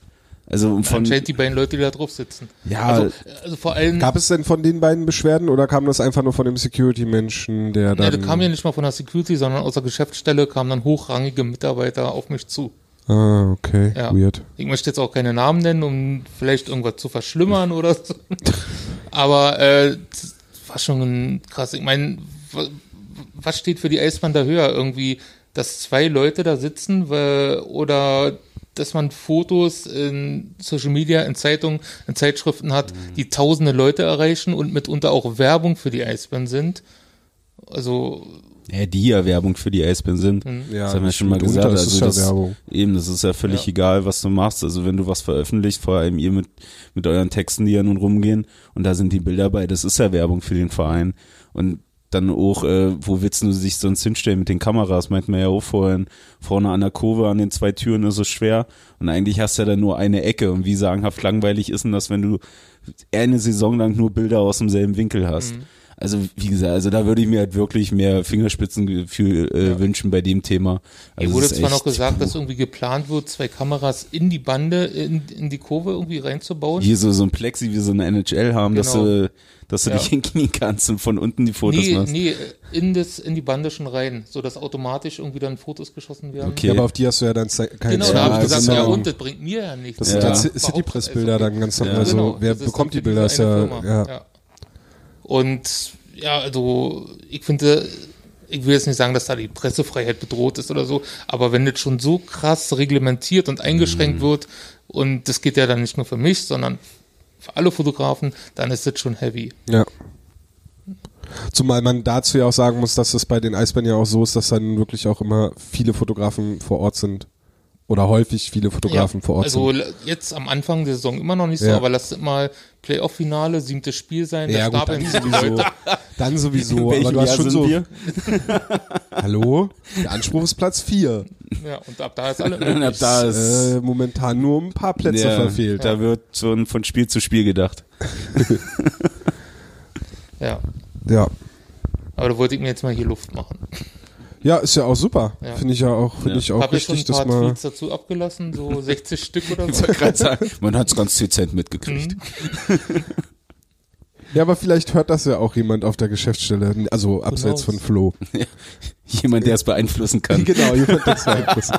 Also und von Anscheinend die beiden Leute, die da drauf sitzen. Ja. Also, also vor allem, Gab es denn von den beiden Beschwerden oder kam das einfach nur von dem Security-Menschen, der ja, dann... da kam ja nicht mal von der Security, sondern aus der Geschäftsstelle kamen dann hochrangige Mitarbeiter auf mich zu. ah, okay, Ja. weird. Ich möchte jetzt auch keine Namen nennen, um vielleicht irgendwas zu verschlimmern oder so. Aber äh, das war schon krass. Ich meine, wa- was steht für die Eisbahn da höher? Irgendwie, dass zwei Leute da sitzen weil, oder dass man Fotos in Social Media, in Zeitungen, in Zeitschriften hat, die tausende Leute erreichen und mitunter auch Werbung für die Eisbahn sind. Also, ja, die ja Werbung für die Eisbären sind. Ja, das haben wir schon mal gesagt. ist es Also ja das, Werbung. Eben, das ist ja völlig Ja. egal, was du machst. Also wenn du was veröffentlicht, vor allem ihr mit, mit euren Texten, die ja nun rumgehen, und da sind die Bilder bei, das ist ja Werbung für den Verein. Und dann auch, äh, wo willst du dich sonst hinstellen mit den Kameras, meint man ja auch vorhin, vorne an der Kurve an den zwei Türen ist es schwer und eigentlich hast du ja dann nur eine Ecke und wie sagenhaft langweilig ist denn das, wenn du eine Saison lang nur Bilder aus demselben Winkel hast. Mhm. Also wie gesagt, also da würde ich mir halt wirklich mehr Fingerspitzengefühl äh, wünschen bei dem Thema. Also Mir wurde zwar noch gesagt, dass irgendwie geplant wird, zwei Kameras in die Bande, in, in die Kurve irgendwie reinzubauen. hier so, so ein Plexi wie so eine NHL haben, dass Genau. du, dass du Ja. dich hinknien kannst und von unten die Fotos nee, machst. nee, in, das, in die Bande schon rein, sodass automatisch irgendwie dann Fotos geschossen werden. Okay. Ja, aber auf die hast du ja dann ze- kein Genau, Zeit. da habe ich gesagt, genau. ja und, das bringt mir ja nichts. Das sind ja, Ja. Ci- Citypress-Bilder dann ganz normal. Ja. Also, Genau, wer bekommt die dann Bilder? Ist ja. Und ja, also ich finde, ich will jetzt nicht sagen, dass da die Pressefreiheit bedroht ist oder so, aber wenn das schon so krass reglementiert und Mhm. eingeschränkt wird, und das geht ja dann nicht nur für mich, sondern für alle Fotografen, dann ist das schon heavy. Ja. Zumal man dazu ja auch sagen muss, dass es bei den Eisbären ja auch so ist, dass dann wirklich auch immer viele Fotografen vor Ort sind. Oder häufig viele Fotografen vor Ort also sind. l- jetzt am Anfang der Saison immer noch nicht so, Ja. aber lasst es mal Playoff-Finale, siebtes Spiel sein, Ja, da gut, dann sowieso. Dann sowieso. In Aber du hast schon so. Hallo? Der Anspruch ist Platz 4. Ja, und ab da ist alle Und ab da ist Äh, momentan nur ein paar Plätze ja, verfehlt. Da wird schon von Spiel zu Spiel gedacht. Ja, Ja. aber da wollte ich mir jetzt mal hier Luft machen. Ja, ist ja auch super. Ja. Finde ich ja auch, finde Ja. ich auch Habe ich schon ein richtig, dass paar man. Tweets dazu abgelassen, so 60 Stück oder Ich so. wollte gerade sagen, man hat es ganz dezent mitgekriegt. Ja, aber vielleicht hört das ja auch jemand auf der Geschäftsstelle, also abseits von? Flo. Jemand, der es beeinflussen kann. Genau, jemand, der Einfluss.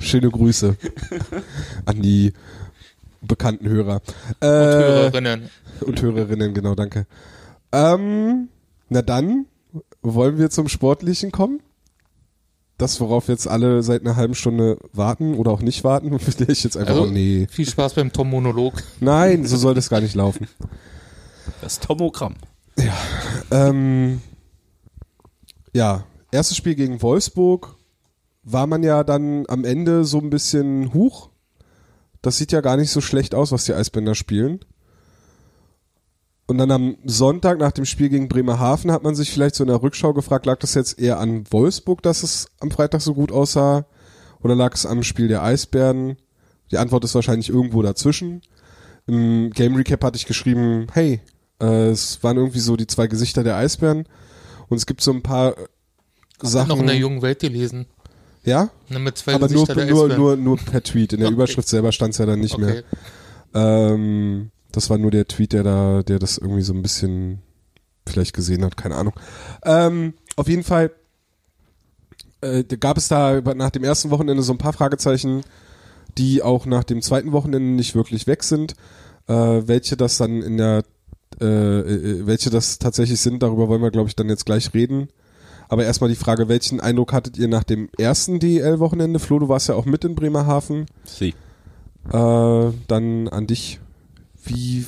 Schöne Grüße an die bekannten Hörer. Äh, Hörerinnen. und Hörerinnen, genau, danke. Ähm, na dann, wollen wir zum Sportlichen kommen? das, worauf jetzt alle seit einer halben Stunde warten oder auch nicht warten, für der ich jetzt einfach, Also, oh nee. Viel Spaß beim Tom-Monolog. Nein, so soll das gar nicht laufen. Das Tomogramm. Ähm, ja, erstes Spiel gegen Wolfsburg war man ja dann am Ende so ein bisschen huch. Das sieht ja gar nicht so schlecht aus, was die Eisbänder spielen. Und dann am Sonntag nach dem Spiel gegen Bremerhaven hat man sich vielleicht so in der Rückschau gefragt, lag das jetzt eher an Wolfsburg, dass es am Freitag so gut aussah? Oder lag es am Spiel der Eisbären? Die Antwort ist wahrscheinlich irgendwo dazwischen. Im Game Recap hatte ich geschrieben, hey, äh, es waren irgendwie so die zwei Gesichter der Eisbären. Und es gibt so ein paar äh, Sachen. Noch in der jungen Welt gelesen. ja? Ne, mit zwei Aber nur, Gesichter der nur, Eisbären. nur, nur per Tweet. In der Okay. Überschrift selber stand es ja dann nicht mehr. okay. Ähm, das war nur der Tweet, der da, der das irgendwie so ein bisschen vielleicht gesehen hat, keine Ahnung. Ähm, auf jeden Fall äh, gab es da nach dem ersten Wochenende so ein paar Fragezeichen, die auch nach dem zweiten Wochenende nicht wirklich weg sind. Äh, welche das dann in der, äh, äh, welche das tatsächlich sind, darüber wollen wir, glaube ich, dann jetzt gleich reden. Aber erstmal die Frage, welchen Eindruck hattet ihr nach dem ersten DEL-Wochenende? Flo, du warst ja auch mit in Bremerhaven. Sie. Äh, dann an dich. Wie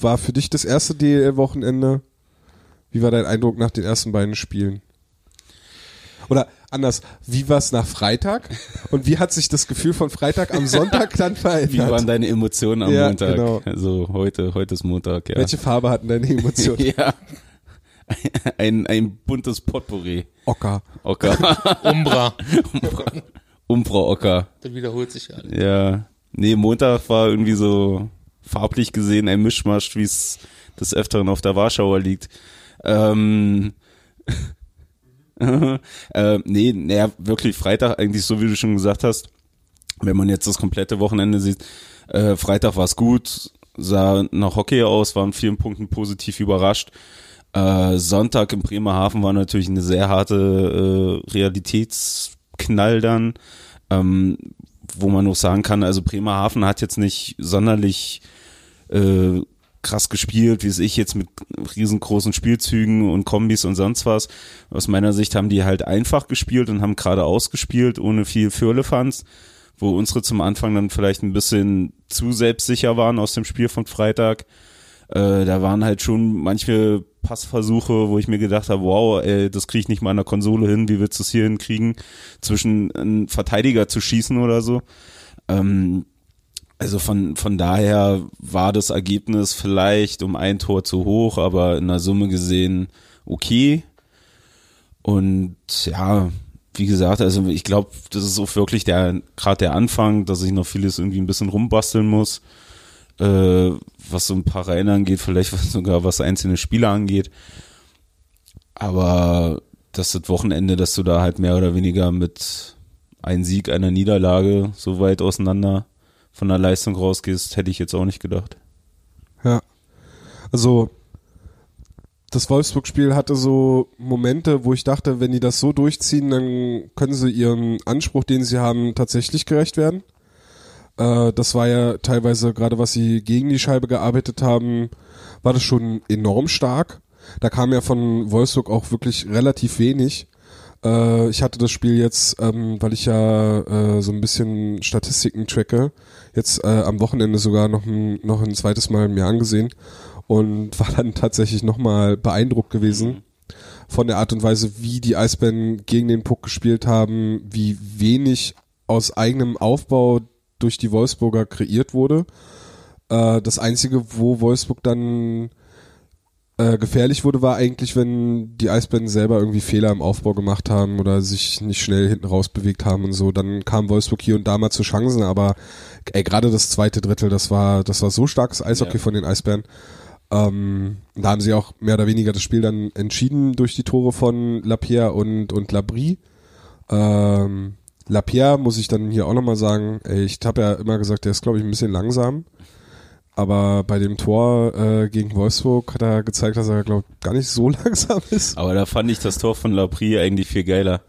war für dich das erste DEL-Wochenende? Wie war dein Eindruck nach den ersten beiden Spielen? Oder anders, wie war es nach Freitag? Und wie hat sich das Gefühl von Freitag am Sonntag dann verändert? Wie waren deine Emotionen am Ja, Montag? genau. Also heute, heute ist Montag, ja. Welche Farbe hatten deine Emotionen? ja. Ein, ein buntes Potpourri. Ocker. Ocker. Umbra. Umbra Ocker. Das wiederholt sich ja. alles. Ja. Nee, Montag war irgendwie so farblich gesehen ein Mischmasch, wie es des Öfteren auf der Warschauer liegt. Ähm, äh, nee, naja, wirklich Freitag eigentlich so, wie du schon gesagt hast, wenn man jetzt das komplette Wochenende sieht, äh, Freitag war es gut, sah nach Hockey aus, war in vielen Punkten positiv überrascht. Äh, Sonntag in Bremerhaven war natürlich eine sehr harte äh, Realitätsknall dann, ähm, wo man noch sagen kann, also Bremerhaven hat jetzt nicht sonderlich äh, krass gespielt, wie es ich jetzt mit riesengroßen Spielzügen und Kombis und sonst was. Aus meiner Sicht haben die halt einfach gespielt und haben gerade ausgespielt, ohne viel Firlefanz, wo unsere zum Anfang dann vielleicht ein bisschen zu selbstsicher waren aus dem Spiel von Freitag. Äh, da waren halt schon manche Passversuche, wo ich mir gedacht habe, wow, ey, das kriege ich nicht mal an der Konsole hin, wie willst du es hier hinkriegen, zwischen einen Verteidiger zu schießen oder so. Ähm, also von, von daher war das Ergebnis vielleicht um ein Tor zu hoch, aber in der Summe gesehen okay. Und ja, wie gesagt, also ich glaube, das ist auch wirklich der gerade der Anfang, dass ich noch vieles irgendwie ein bisschen rumbasteln muss, äh, was so ein paar Reihen angeht, vielleicht sogar was einzelne Spieler angeht. Aber das ist Wochenende, dass du da halt mehr oder weniger mit einem Sieg, einer Niederlage so weit auseinander von der Leistung rausgehst, hätte ich jetzt auch nicht gedacht. Ja. Also, das Wolfsburg-Spiel hatte so Momente, wo ich dachte, wenn die das so durchziehen, dann können sie ihrem Anspruch, den sie haben, tatsächlich gerecht werden. Äh, das war ja teilweise, gerade was sie gegen die Scheibe gearbeitet haben, war das schon enorm stark. Da kam ja von Wolfsburg auch wirklich relativ wenig. Äh, ich hatte das Spiel jetzt, ähm, weil ich ja äh, so ein bisschen Statistiken tracke, jetzt äh, am Wochenende sogar noch ein, noch ein zweites Mal mir angesehen und war dann tatsächlich nochmal beeindruckt gewesen von der Art und Weise, wie die Eisbären gegen den Puck gespielt haben, wie wenig aus eigenem Aufbau durch die Wolfsburger kreiert wurde. Äh, das Einzige, wo Wolfsburg dann äh, gefährlich wurde, war eigentlich, wenn die Eisbären selber irgendwie Fehler im Aufbau gemacht haben oder sich nicht schnell hinten raus bewegt haben und so. Dann kam Wolfsburg hier und da mal zu Chancen, aber ey, gerade das zweite Drittel, das war, das war so starkes Eishockey Ja. von den Eisbären. Ähm, da haben sie auch mehr oder weniger das Spiel dann entschieden durch die Tore von Lapierre und, und Labrie. Ähm, Lapierre muss ich dann hier auch nochmal sagen, ich habe ja immer gesagt, der ist glaube ich ein bisschen langsam. Aber bei dem Tor äh, gegen Wolfsburg hat er gezeigt, dass er, glaube gar nicht so langsam ist. Aber da fand ich das Tor von Laprie eigentlich viel geiler.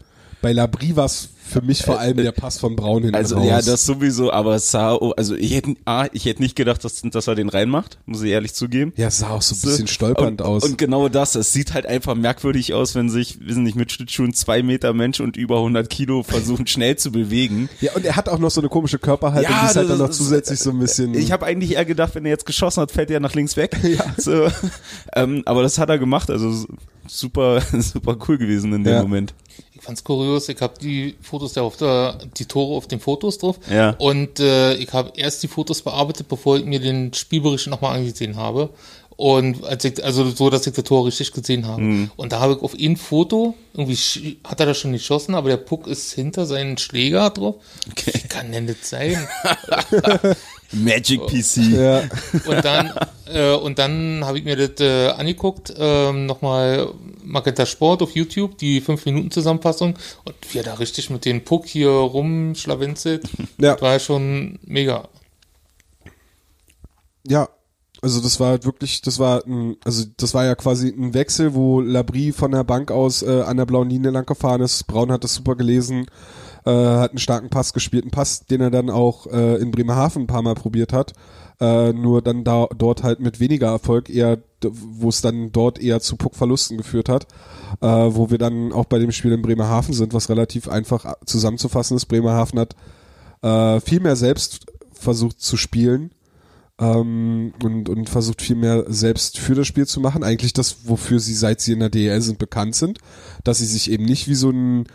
Bei Labrie war es für mich vor allem der Pass von Braun hin Also raus. ja, das sowieso, aber es sah, also ich hätte, ah, ich hätte nicht gedacht, dass, dass er den reinmacht, muss ich ehrlich zugeben. ja, es sah auch so ein bisschen stolpernd und, aus. Und genau das, es sieht halt einfach merkwürdig aus, wenn sich, wissen nicht, mit Schlittschuhen zwei Meter Mensch und über 100 Kilo versuchen schnell zu bewegen. ja, und er hat auch noch so eine komische Körperhaltung, die ist halt dann noch zusätzlich so ein bisschen. Ich habe eigentlich eher gedacht, wenn er jetzt geschossen hat, fällt er nach links weg. So, ähm, aber das hat er gemacht, also super, super cool gewesen in dem Ja. Moment. Ich fand's kurios, ich habe die Fotos da auf der, die Tore auf den Fotos drauf. Ja. Und äh, ich habe erst die Fotos bearbeitet, bevor ich mir den Spielbericht nochmal angesehen habe. Und als ich, also so, dass ich das Tor richtig gesehen habe. Mhm. Und da habe ich auf ein Foto, irgendwie hat er das schon geschossen, aber der Puck ist hinter seinen Schläger drauf. Okay. Wie kann denn das sein? Magic PC. ja, Und dann, äh, und dann habe ich mir das äh, angeguckt, ähm, nochmal Magenta Sport auf YouTube, die 5-Minuten-Zusammenfassung. Und wie er da richtig mit dem Puck hier rumschlawenzelt, Ja. das war schon mega. ja. Also das war halt wirklich, das war ein, also das war ja quasi ein Wechsel, wo Labrie von der Bank aus äh, an der blauen Linie lang gefahren ist. Braun hat das super gelesen, äh, hat einen starken Pass gespielt, einen Pass, den er dann auch äh, in Bremerhaven ein paar Mal probiert hat. Äh, nur dann da dort halt mit weniger Erfolg eher, wo es dann dort eher zu Puckverlusten geführt hat, äh, wo wir dann auch bei dem Spiel in Bremerhaven sind, was relativ einfach zusammenzufassen ist. Bremerhaven hat äh, viel mehr selbst versucht zu spielen ähm, und, und versucht viel mehr selbst für das Spiel zu machen. Eigentlich das, wofür sie, seit sie in der DEL sind, bekannt sind, dass sie sich eben nicht wie so ein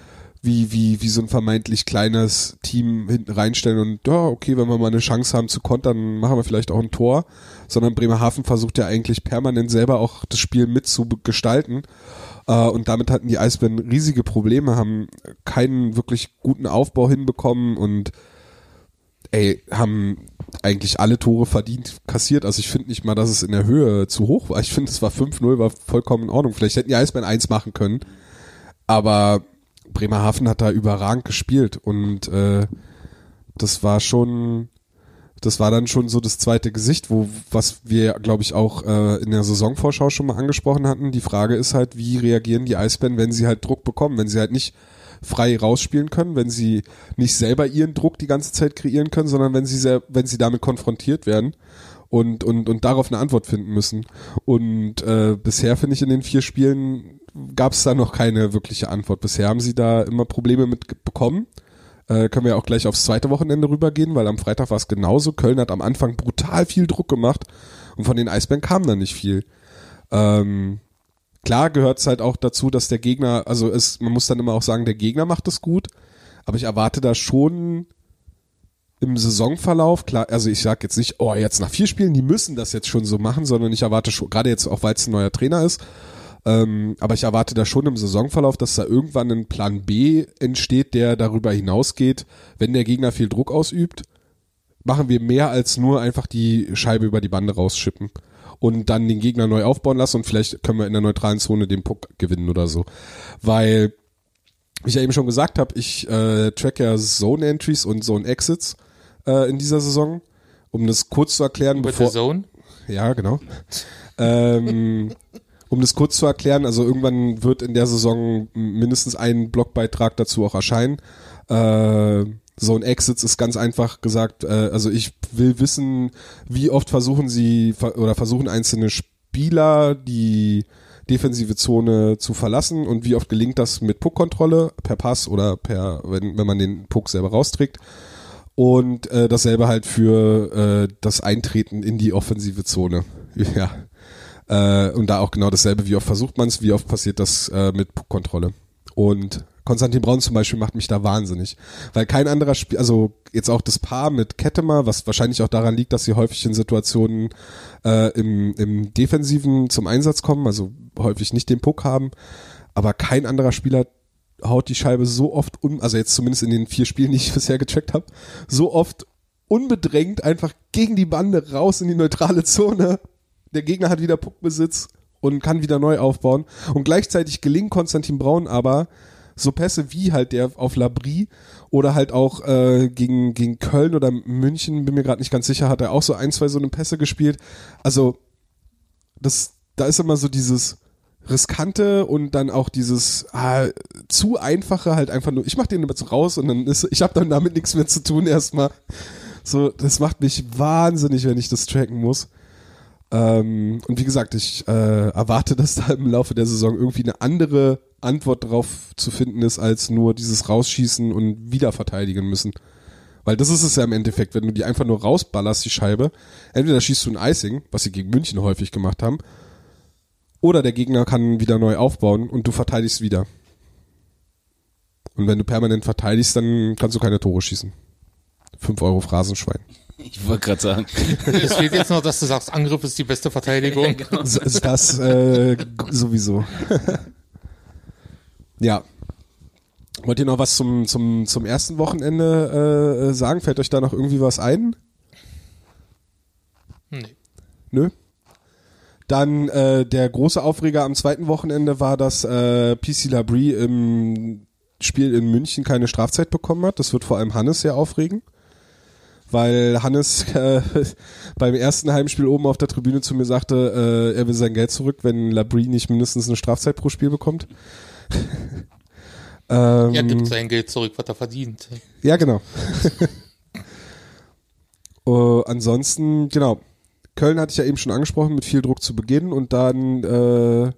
wie, wie, wie so ein vermeintlich kleines Team hinten reinstellen und ja, okay, wenn wir mal eine Chance haben zu kontern, machen wir vielleicht auch ein Tor, sondern Bremerhaven versucht ja eigentlich permanent selber auch das Spiel mitzugestalten äh, und damit hatten die Eisbären riesige Probleme, haben keinen wirklich guten Aufbau hinbekommen und ey, haben eigentlich alle Tore verdient kassiert. Also ich finde nicht mal, dass es in der Höhe zu hoch war. Ich finde, es war 5-0, war vollkommen in Ordnung. Vielleicht hätten die Eisbären 1 machen können. Aber Bremerhaven hat da überragend gespielt und äh, das war schon, das war dann schon so das zweite Gesicht, wo was wir, glaube ich, auch äh, in der Saisonvorschau schon mal angesprochen hatten. Die Frage ist halt, wie reagieren die Eisbären, wenn sie halt Druck bekommen, wenn sie halt nicht frei rausspielen können, wenn sie nicht selber ihren Druck die ganze Zeit kreieren können, sondern wenn sie sel- wenn sie damit konfrontiert werden und und und darauf eine Antwort finden müssen. Und äh, bisher finde ich in den vier Spielen gab es da noch keine wirkliche Antwort. Bisher haben sie da immer Probleme mit bekommen. Äh, können wir auch gleich aufs zweite Wochenende rübergehen, weil am Freitag war es genauso. Köln hat am Anfang brutal viel Druck gemacht und von den Eisbären kam da nicht viel. Ähm, klar gehört es halt auch dazu, dass der Gegner, also es, man muss dann immer auch sagen, der Gegner macht es gut, aber ich erwarte da schon im Saisonverlauf, klar, also ich sag jetzt nicht, oh, jetzt nach vier Spielen, die müssen das jetzt schon so machen, sondern ich erwarte schon, gerade jetzt auch, weil es ein neuer Trainer ist, ähm, aber ich erwarte da schon im Saisonverlauf, dass da irgendwann ein Plan B entsteht, der darüber hinausgeht, wenn der Gegner viel Druck ausübt, machen wir mehr als nur einfach die Scheibe über die Bande rausschippen und dann den Gegner neu aufbauen lassen und vielleicht können wir in der neutralen Zone den Puck gewinnen oder so. Weil, wie ich ja eben schon gesagt habe, ich äh, track ja Zone Entries und Zone Exits äh, in dieser Saison. Um das kurz zu erklären, Mit bevor. der Zone. Ja, genau. ähm, um das kurz zu erklären, also irgendwann wird in der Saison mindestens ein Blogbeitrag dazu auch erscheinen. Äh, so ein Exits ist ganz einfach gesagt, äh, also ich will wissen, wie oft versuchen sie oder versuchen einzelne Spieler die defensive Zone zu verlassen und wie oft gelingt das mit Puckkontrolle per Pass oder per, wenn, wenn man den Puck selber rausträgt. Und äh, dasselbe halt für äh, das Eintreten in die offensive Zone. Ja. Äh, und da auch genau dasselbe, wie oft versucht man es, wie oft passiert das äh, mit Puckkontrolle. Und Konstantin Braun zum Beispiel macht mich da wahnsinnig. Weil kein anderer Spiel, also jetzt auch das Paar mit Kettemer, was wahrscheinlich auch daran liegt, dass sie häufig in Situationen äh, im, im Defensiven zum Einsatz kommen, also häufig nicht den Puck haben. Aber kein anderer Spieler haut die Scheibe so oft un, also jetzt zumindest in den vier Spielen, die ich bisher gecheckt habe, so oft unbedrängt einfach gegen die Bande raus in die neutrale Zone. Der Gegner hat wieder Puckbesitz und kann wieder neu aufbauen. Und gleichzeitig gelingt Konstantin Braun aber so Pässe wie halt der auf Labrie oder halt auch äh, gegen, gegen Köln oder München, bin mir gerade nicht ganz sicher, hat er auch so ein, zwei so eine Pässe gespielt. Also das, da ist immer so dieses riskante und dann auch dieses, ah, zu einfache halt einfach nur, ich mach den jetzt raus und dann ist, ich habe dann damit nichts mehr zu tun erstmal. So, das macht mich wahnsinnig, wenn ich das tracken muss. Ähm, und wie gesagt, ich äh, erwarte, dass da im Laufe der Saison irgendwie eine andere Antwort drauf zu finden ist, als nur dieses Rausschießen und wieder verteidigen müssen. Weil das ist es ja im Endeffekt, wenn du die einfach nur rausballerst, die Scheibe, entweder schießt du ein Icing, was sie gegen München häufig gemacht haben, oder der Gegner kann wieder neu aufbauen und du verteidigst wieder. Und wenn du permanent verteidigst, dann kannst du keine Tore schießen. 5 Euro Phrasenschwein. Ich wollte gerade sagen. Es fehlt jetzt noch, dass du sagst, Angriff ist die beste Verteidigung. Ist Das äh, sowieso. ja. Wollt ihr noch was zum, zum, zum ersten Wochenende äh, sagen? Fällt euch da noch irgendwie was ein? Nee. Nö. Dann äh, der große Aufreger am zweiten Wochenende war, dass äh, PC Labrie im Spiel in München keine Strafzeit bekommen hat. Das wird vor allem Hannes sehr aufregen, weil Hannes äh, beim ersten Heimspiel oben auf der Tribüne zu mir sagte, äh, er will sein Geld zurück, wenn Labrie nicht mindestens eine Strafzeit pro Spiel bekommt. ähm, Er gibt sein Geld zurück, was er verdient. ja, genau. äh, ansonsten, genau. Köln hatte ich ja eben schon angesprochen, mit viel Druck zu beginnen und dann äh,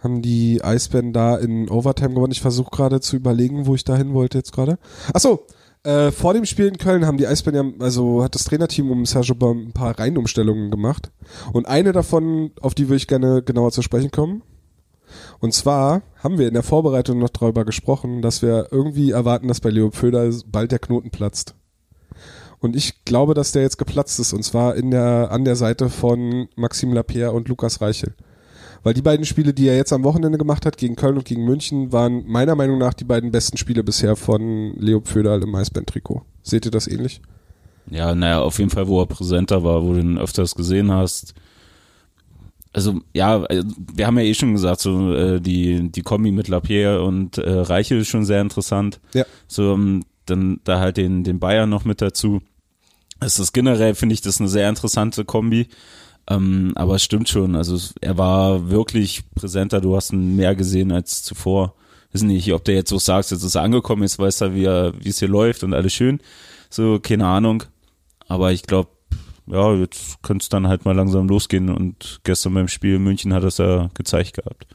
haben die Eisbären da in Overtime gewonnen. Ich versuche gerade zu überlegen, wo ich da hin wollte jetzt gerade. Achso, äh, vor dem Spiel in Köln haben die Eisbären ja, also hat das Trainerteam um Sergio Baum ein paar Reihenumstellungen gemacht. Und eine davon, auf die würde ich gerne genauer zu sprechen kommen. Und zwar haben wir in der Vorbereitung noch darüber gesprochen, dass wir irgendwie erwarten, dass bei Leo Pföder bald der Knoten platzt. Und ich glaube, dass der jetzt geplatzt ist, und zwar in der, an der Seite von Maxime Lapierre und Lukas Reichel. Weil die beiden Spiele, die er jetzt am Wochenende gemacht hat, gegen Köln und gegen München, waren meiner Meinung nach die beiden besten Spiele bisher von Leo Pföderl im Eisbären-Trikot. Seht ihr das ähnlich? Ja, naja, auf jeden Fall, wo er präsenter war, wo du ihn öfters gesehen hast. Also, ja, äh, wir haben ja eh schon gesagt, so äh, die, die Kombi mit Lapierre und äh, Reichel ist schon sehr interessant. Ja. So, ähm, dann da halt den, den Bayern noch mit dazu. Es ist generell, finde ich, das eine sehr interessante Kombi. Ähm, aber es stimmt schon, also er war wirklich präsenter, du hast ihn mehr gesehen als zuvor. Wissen nicht, ob der jetzt so sagst, jetzt ist er angekommen, jetzt weiß er, wie er, wie es hier läuft und alles schön. So, keine Ahnung. Aber ich glaube, ja, jetzt könnte es dann halt mal langsam losgehen und gestern beim Spiel in München hat er es ja gezeigt gehabt.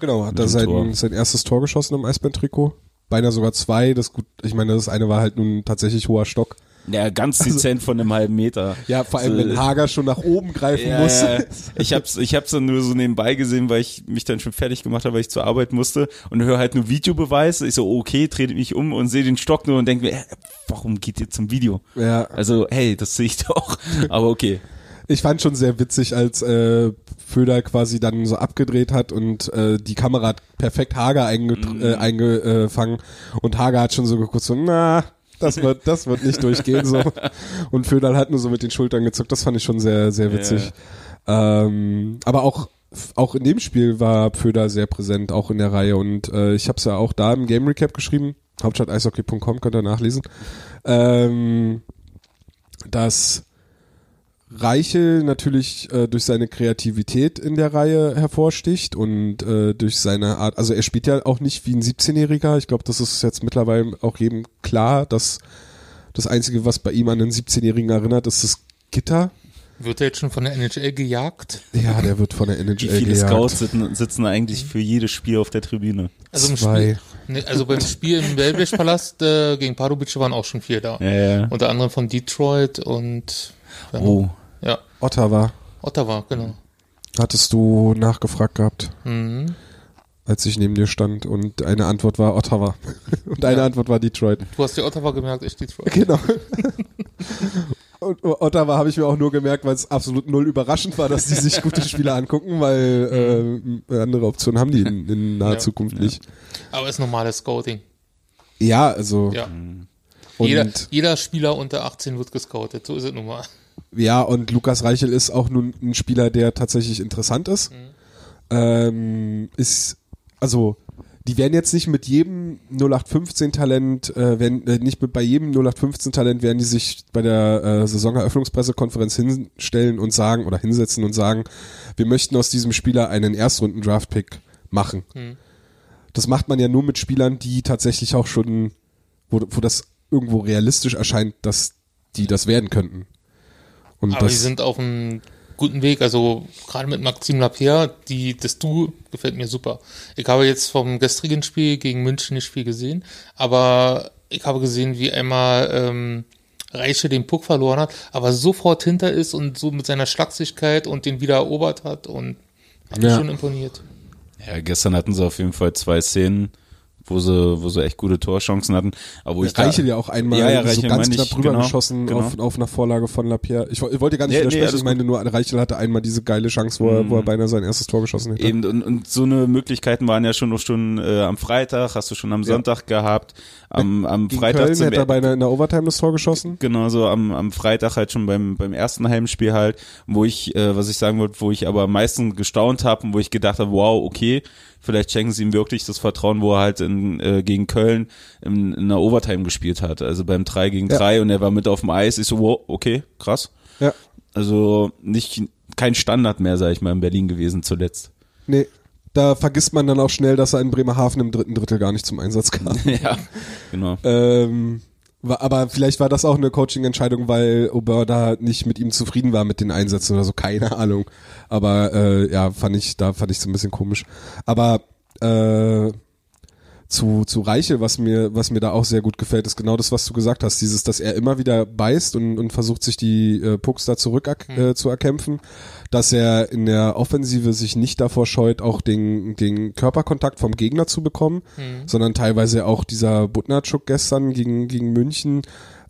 Genau, hat er sein, Tor. sein erstes Tor geschossen im Eisbären-Trikot. Beinahe sogar zwei, das gut, ich meine, das eine war halt nun tatsächlich hoher Stock. Ja, ganz dezent von einem halben Meter. Ja, vor allem, So, wenn Hager schon nach oben greifen Ja, muss. ja. Ich hab's, ich hab's dann nur so nebenbei gesehen, weil ich mich dann schon fertig gemacht habe, weil ich zur Arbeit musste und höre halt nur Videobeweis. Ich so, okay, trete mich um und sehe den Stock nur und denke mir, äh, warum geht ihr zum Video? Ja, Also, hey, das sehe ich doch. Aber okay. ich fand schon sehr witzig, als äh, Föder quasi dann so abgedreht hat und äh, die Kamera hat perfekt Hager einget- äh, eingefangen und Hager hat schon so geguckt, so, na, das wird, das wird nicht durchgehen so. Und Föder hat nur so mit den Schultern gezuckt, das fand ich schon sehr, sehr witzig. Ähm, aber auch auch in dem Spiel war Pföder sehr präsent, auch in der Reihe. Und äh, ich habe es ja auch da im Game Recap geschrieben. Hauptstadt-eishockey.com könnt ihr nachlesen. Ähm, dass Reichel natürlich äh, durch seine Kreativität in der Reihe hervorsticht und äh, durch seine Art, also er spielt ja auch nicht wie ein 17-Jähriger. Ich glaube, das ist jetzt mittlerweile auch jedem klar, dass das Einzige, was bei ihm an einen 17-Jährigen erinnert, ist das Gitter. Wird er jetzt schon von der NHL gejagt? Ja, der wird von der NHL Wie viele gejagt. Scouts sitzen, sitzen eigentlich für jedes Spiel auf der Tribüne? Also im Zwei. Spiel, nee, also beim Spiel im Wellblechpalast äh, gegen Pardubice waren auch schon vier da. Ja, ja. Unter anderem von Detroit und Oh, Ottawa. Ottawa, genau. Hattest du nachgefragt gehabt, Mhm. als ich neben dir stand und eine Antwort war Ottawa und eine Ja. Antwort war Detroit. Du hast dir Ottawa gemerkt, ich Detroit. Genau. Und Ottawa habe ich mir auch nur gemerkt, weil es absolut null überraschend war, dass die sich gute Spiele angucken, weil äh, andere Optionen haben die in, in naher Ja. Zukunft nicht. Aber ist normales Scouting. Ja, also Ja. und Jeder, jeder Spieler unter 18 wird gescoutet, so ist es nun mal. Ja und Lukas Reichel ist auch nun ein Spieler, der tatsächlich interessant ist. Ähm, ist also die werden jetzt nicht mit jedem 0815 Talent, äh, werden äh, nicht mit bei jedem 0815 Talent werden die sich bei der äh, Saisoneröffnungspressekonferenz hinstellen und sagen oder hinsetzen und sagen, wir möchten aus diesem Spieler einen Erstrunden Draft Pick machen. Hm. das macht man ja nur mit Spielern, die tatsächlich auch schon, wo, wo das irgendwo realistisch erscheint, dass die das werden könnten. Und Aber die sind auf einem guten Weg. Also gerade mit Maxime Lapierre, die, das Du gefällt mir super. Ich habe jetzt vom gestrigen Spiel gegen München das Spiel gesehen, aber ich habe gesehen, wie einmal ähm, Reiche den Puck verloren hat, aber sofort hinter ist und so mit seiner Schlagsigkeit und den wieder erobert hat und hat mich Ja. schon imponiert. Ja, gestern hatten sie auf jeden Fall zwei Szenen, wo sie, wo sie echt gute Torchancen hatten. Aber wo ich Reichel ja auch einmal Ja, ja, so ganz knapp ich, rüber genau, geschossen genau. Auf, auf einer Vorlage von Lapierre. Ich, ich wollte gar nicht Nee, nee, widersprechen, alles ich meine nur, Reichel hatte einmal diese geile Chance, wo, er, wo er beinahe sein erstes Tor geschossen hätte. Eben, und, und so eine Möglichkeiten waren ja schon noch schon äh, am Freitag, hast du schon am Sonntag gehabt, am, am Gegen Freitag Köln zum hätte er beinahe in der Overtime das Tor geschossen. Genau so am, am Freitag halt schon beim, beim ersten Heimspiel halt, wo ich, äh, was ich sagen wollte, wo ich aber am meisten gestaunt habe und wo ich gedacht habe, wow, okay, vielleicht schenken sie ihm wirklich das Vertrauen, wo er halt in, äh, gegen Köln in, in einer Overtime gespielt hat, also beim 3 gegen Ja. 3 und er war mit auf dem Eis, ich so, wow, okay, krass. Ja. Also nicht kein Standard mehr, sag ich mal, in Berlin gewesen zuletzt. Nee. Da vergisst man dann auch schnell, dass er in Bremerhaven im dritten Drittel gar nicht zum Einsatz kam. ja, genau. ähm, aber vielleicht war das auch eine Coaching-Entscheidung, weil Aubin da nicht mit ihm zufrieden war mit den Einsätzen oder so, keine Ahnung. Aber äh, ja, fand ich, da fand ich so ein bisschen komisch. Aber äh, zu, zu Reichel, was mir, was mir da auch sehr gut gefällt, ist genau das, was du gesagt hast. Dieses, dass er immer wieder beißt und, und versucht, sich die äh, Pucks da zurück äh, zu erkämpfen. Dass er in der Offensive sich nicht davor scheut, auch den, den Körperkontakt vom Gegner zu bekommen, sondern teilweise auch dieser Butnarczuk gestern gegen, gegen München,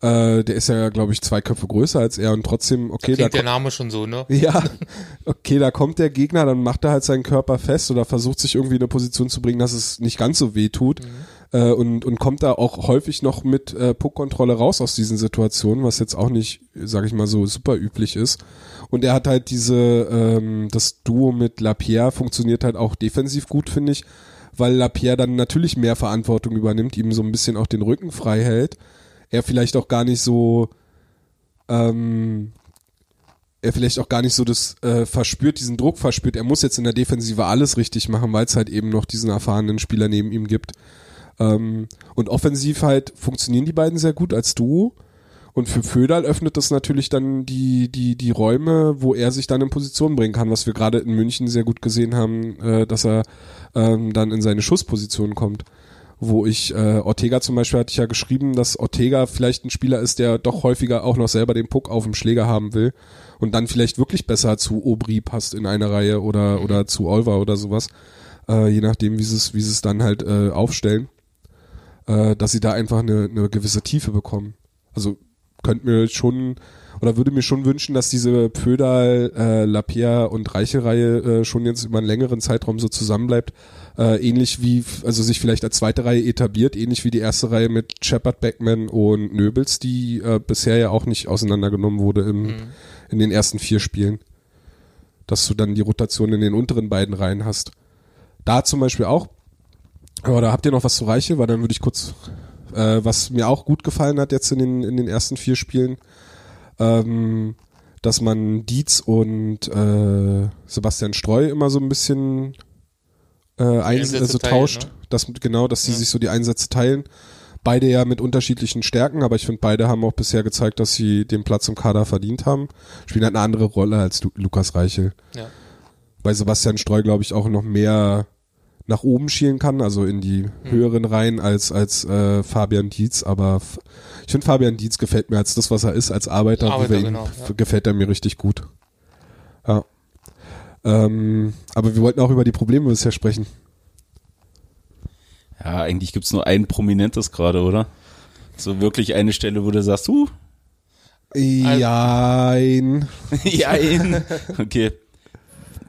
äh, der ist ja, glaube ich, zwei Köpfe größer als er und trotzdem, okay, da, Klingt der Name schon so, ne? ja, okay, da kommt der Gegner, dann macht er halt seinen Körper fest oder versucht sich irgendwie in eine Position zu bringen, dass es nicht ganz so weh tut äh, und, und kommt da auch häufig noch mit äh, Puckkontrolle raus aus diesen Situationen, was jetzt auch nicht, sag ich mal so, super üblich ist. Und er hat halt diese, ähm, das Duo mit Lapierre funktioniert halt auch defensiv gut, finde ich, weil Lapierre dann natürlich mehr Verantwortung übernimmt, ihm so ein bisschen auch den Rücken frei hält. Er vielleicht auch gar nicht so ähm, er vielleicht auch gar nicht so das äh, verspürt, diesen Druck verspürt. Er muss jetzt in der Defensive alles richtig machen, weil es halt eben noch diesen erfahrenen Spieler neben ihm gibt. Ähm, und offensiv halt funktionieren die beiden sehr gut als Duo. Und für Föderl öffnet das natürlich dann die, die, die Räume, wo er sich dann in Position bringen kann, was wir gerade in München sehr gut gesehen haben, äh, dass er ähm, dann in seine Schussposition kommt. Wo ich, äh, Ortega zum Beispiel hatte ich ja geschrieben, dass Ortega vielleicht ein Spieler ist, der doch häufiger auch noch selber den Puck auf dem Schläger haben will und dann vielleicht wirklich besser zu Aubry passt in einer Reihe oder, oder zu Olver oder sowas. Äh, je nachdem, wie sie es, wie sie es dann halt äh, aufstellen, äh, dass sie da einfach eine, eine gewisse Tiefe bekommen. Also könnte mir schon oder würde mir schon wünschen, dass diese Pödal, äh, Lapierre und Reiche-Reihe äh, schon jetzt über einen längeren Zeitraum so zusammenbleibt. Äh, ähnlich wie, also sich vielleicht als zweite Reihe etabliert, ähnlich wie die erste Reihe mit Shepard, Beckman und Nöbels, die äh, bisher ja auch nicht auseinandergenommen wurde im, in den ersten vier Spielen. Dass du dann die Rotation in den unteren beiden Reihen hast. Da zum Beispiel auch. Oder habt ihr noch was zu Reiche? Weil dann würde ich kurz, äh, was mir auch gut gefallen hat jetzt in den, in den ersten vier Spielen, ähm, dass man Dietz und äh, Sebastian Streu immer so ein bisschen äh, eins, Einsätze also teilen, tauscht. ne? Das, genau, dass sie Ja. sich so die Einsätze teilen. Beide ja mit unterschiedlichen Stärken, aber ich finde, beide haben auch bisher gezeigt, dass sie den Platz im Kader verdient haben. Spielen halt eine andere Rolle als Lu Lukas Reichel. Ja. Bei Sebastian Streu, glaube ich, auch noch mehr nach oben schielen kann, also in die höheren Reihen als als äh, Fabian Dietz, aber ich finde Fabian Dietz gefällt mir als das, was er ist, als Arbeiter, Arbeiter, wie wir ihn, genau, ja. gefällt er mir richtig gut. Ja. Ähm, aber wir wollten auch über die Probleme bisher sprechen. Ja, eigentlich gibt's nur ein prominentes gerade, oder? So wirklich eine Stelle, wo du sagst, uh, Jein. ja, ein. Okay.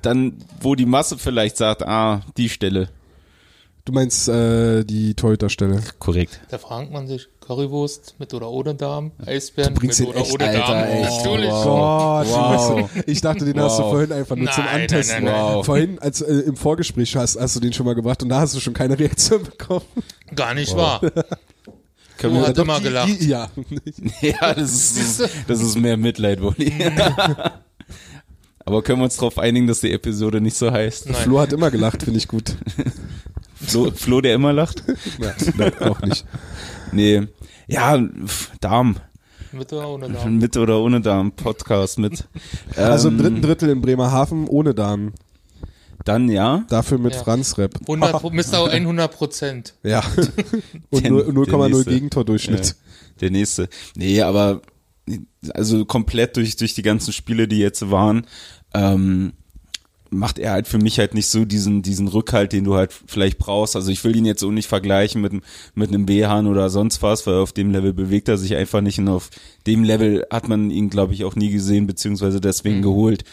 Dann, wo die Masse vielleicht sagt, ah, die Stelle. Du meinst äh, die Torhüterstelle. Korrekt. Da fragt man sich, Currywurst mit oder ohne Darm, Eisbären Du bringst mit oder echt, ohne Alter, Darm. echt. Natürlich. Wow. Gott, Wow. ich dachte, den hast du Wow. vorhin einfach nur zum Nein, nein, Antesten. nein, nein. Wow. Vorhin, als äh, im Vorgespräch hast, hast du den schon mal gebracht und da hast du schon keine Reaktion bekommen. Gar nicht wahr. Können wir, hat immer gelacht. Die, ja. ja, das ist, das ist mehr Mitleid, Wolli. Aber können wir uns darauf einigen, dass die Episode nicht so heißt? Nein. Flo hat immer gelacht, finde ich gut. Flo, Flo, der immer lacht? Ja, nein, auch nicht. Nee. Ja, Darm. Mit oder ohne Namen? Mit oder ohne Darm. Podcast mit. Also im Ähm, dritten Drittel in Bremerhaven ohne Damen. Dann ja. Dafür mit Ja. Franz Rap. 100, Pro- Mr. 100 Prozent. Ja. Und Der- nur- der 0,0 nächste. Gegentordurchschnitt. Ja, der nächste. Nee, aber also komplett durch, durch die ganzen Spiele, die jetzt waren, ähm, macht er halt für mich halt nicht so diesen, diesen Rückhalt, den du halt vielleicht brauchst. Also ich will ihn jetzt auch nicht vergleichen mit, mit einem Behan oder sonst was, weil auf dem Level bewegt er sich einfach nicht und auf dem Level hat man ihn, glaube ich, auch nie gesehen, beziehungsweise deswegen geholt.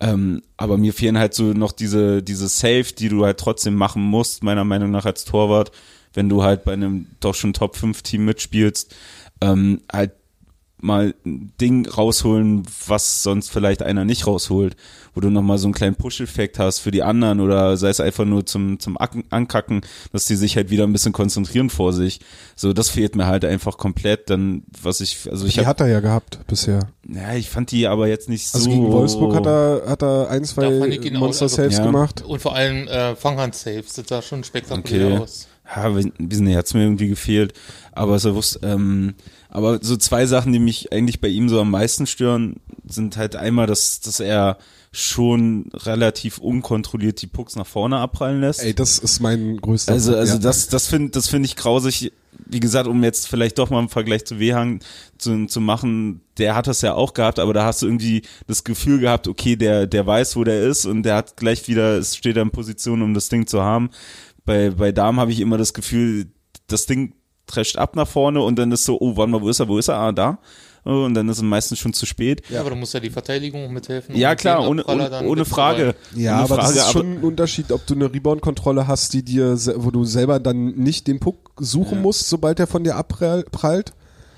Ähm, aber mir fehlen halt so noch diese, diese Safe, die du halt trotzdem machen musst, meiner Meinung nach als Torwart, wenn du halt bei einem doch schon Top 5 Team mitspielst, ähm, halt mal ein Ding rausholen, was sonst vielleicht einer nicht rausholt, wo du nochmal so einen kleinen Push-Effekt hast für die anderen oder sei es einfach nur zum, zum Acken- Ankacken, dass die sich halt wieder ein bisschen konzentrieren vor sich. So, das fehlt mir halt einfach komplett. Dann, was ich, also ich Die hab, hat er ja gehabt bisher. ja, ich fand die aber jetzt nicht Also so. gegen Wolfsburg hat er, hat er ein, zwei fand ich ihn auch- Monster also- Saves Ja. gemacht. Und vor allem äh, Fanghand-Saves, das sah schon spektakulär Okay. aus. Ja, ein bisschen hat's mir irgendwie gefehlt. Aber so wusst, ähm, aber so zwei Sachen, die mich eigentlich bei ihm so am meisten stören, sind halt einmal, dass, dass er schon relativ unkontrolliert die Pucks nach vorne abprallen lässt. Ey, das ist mein größter Also, also ja. das, das finde das finde ich grausig. Wie gesagt, um jetzt vielleicht doch mal im Vergleich zu Wehang zu, zu machen, der hat das ja auch gehabt, aber da hast du irgendwie das Gefühl gehabt, okay, der, der weiß, wo der ist und der hat gleich wieder, es steht er in Position, um das Ding zu haben. Bei, bei Damen habe ich immer das Gefühl, das Ding trescht ab nach vorne und dann ist so, oh, warte mal, wo ist er, wo ist er? Ah, da. Oh, Und dann ist es meistens schon zu spät. Ja, aber da muss ja die Verteidigung mithelfen. Ja, klar, ohne, ohne, ohne Frage. Ja, ohne aber Frage, das ist schon ein Unterschied, ob du eine Rebound-Kontrolle hast, die dir, wo du selber dann nicht den Puck suchen musst, sobald er von dir abprallt.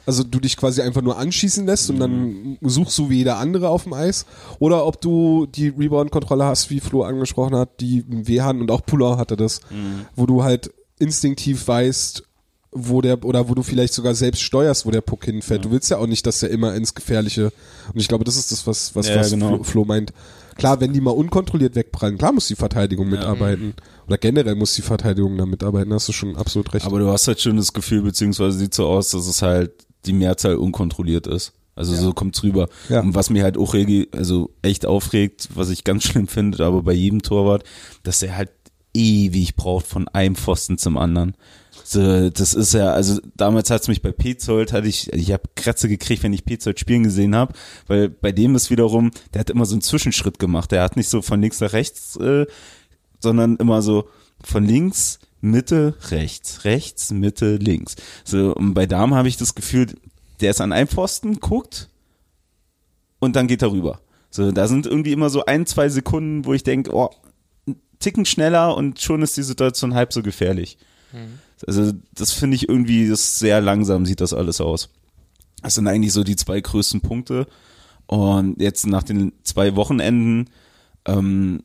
Also du dich quasi einfach nur anschießen lässt und dann suchst du wie jeder andere auf dem Eis. Oder ob du die Rebound-Kontrolle hast, wie Flo angesprochen hat, die Wehan und auch Puller hatte das, wo du halt instinktiv weißt, wo der, oder wo du vielleicht sogar selbst steuerst, wo der Puck hinfällt. Du willst ja auch nicht, dass der immer ins Gefährliche, und ich glaube, das ist das, was, was, Ja, was genau. Flo, Flo meint. Klar, wenn die mal unkontrolliert wegprallen, klar muss die Verteidigung mitarbeiten. Oder generell muss die Verteidigung da mitarbeiten, hast du schon absolut recht. Aber du hast halt schon das Gefühl, beziehungsweise sieht so aus, dass es halt die Mehrzahl unkontrolliert ist. Also so kommt's rüber. Ja. Und was mir halt auch regi also echt aufregt, was ich ganz schlimm finde, aber bei jedem Torwart, dass er halt ewig braucht von einem Pfosten zum anderen. Das ist ja, also damals hat's mich bei Petzold, hatte ich, ich habe Kratze gekriegt, wenn ich Petzold spielen gesehen habe, weil bei dem ist wiederum, der hat immer so einen Zwischenschritt gemacht. Der hat nicht so von links nach rechts, äh, sondern immer so von links, Mitte, rechts, rechts, Mitte, links. So, und bei Damen habe ich das Gefühl, der ist an einem Pfosten, guckt und dann geht er rüber. So, da sind irgendwie immer so ein, zwei Sekunden, wo ich denke, oh, Ticken schneller und schon ist die Situation halb so gefährlich. Also, das finde ich irgendwie, das sehr langsam sieht das alles aus. Das sind eigentlich so die zwei größten Punkte. Und jetzt nach den zwei Wochenenden ähm,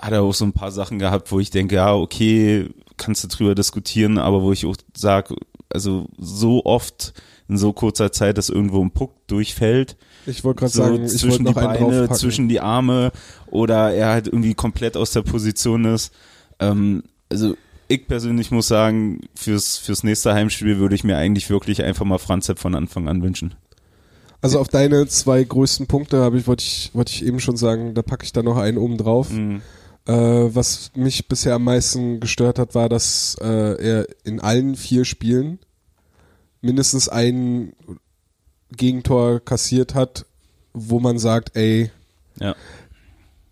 hat er auch so ein paar Sachen gehabt, wo ich denke, ja, okay, kannst du drüber diskutieren, aber wo ich auch sage, also so oft in so kurzer Zeit, dass irgendwo ein Puck durchfällt, ich wollte gerade so sagen, zwischen die Beine, zwischen die Arme oder er halt irgendwie komplett aus der Position ist. Ähm, also ich persönlich muss sagen, fürs, fürs nächste Heimspiel würde ich mir eigentlich wirklich einfach mal Franz Sepp von Anfang an wünschen. Also auf deine zwei größten Punkte habe ich, wollte ich, wollte ich eben schon sagen, da packe ich da noch einen oben drauf. Mhm. Äh, was mich bisher am meisten gestört hat, war, dass äh, er in allen vier Spielen mindestens ein Gegentor kassiert hat, wo man sagt, ey, Ja.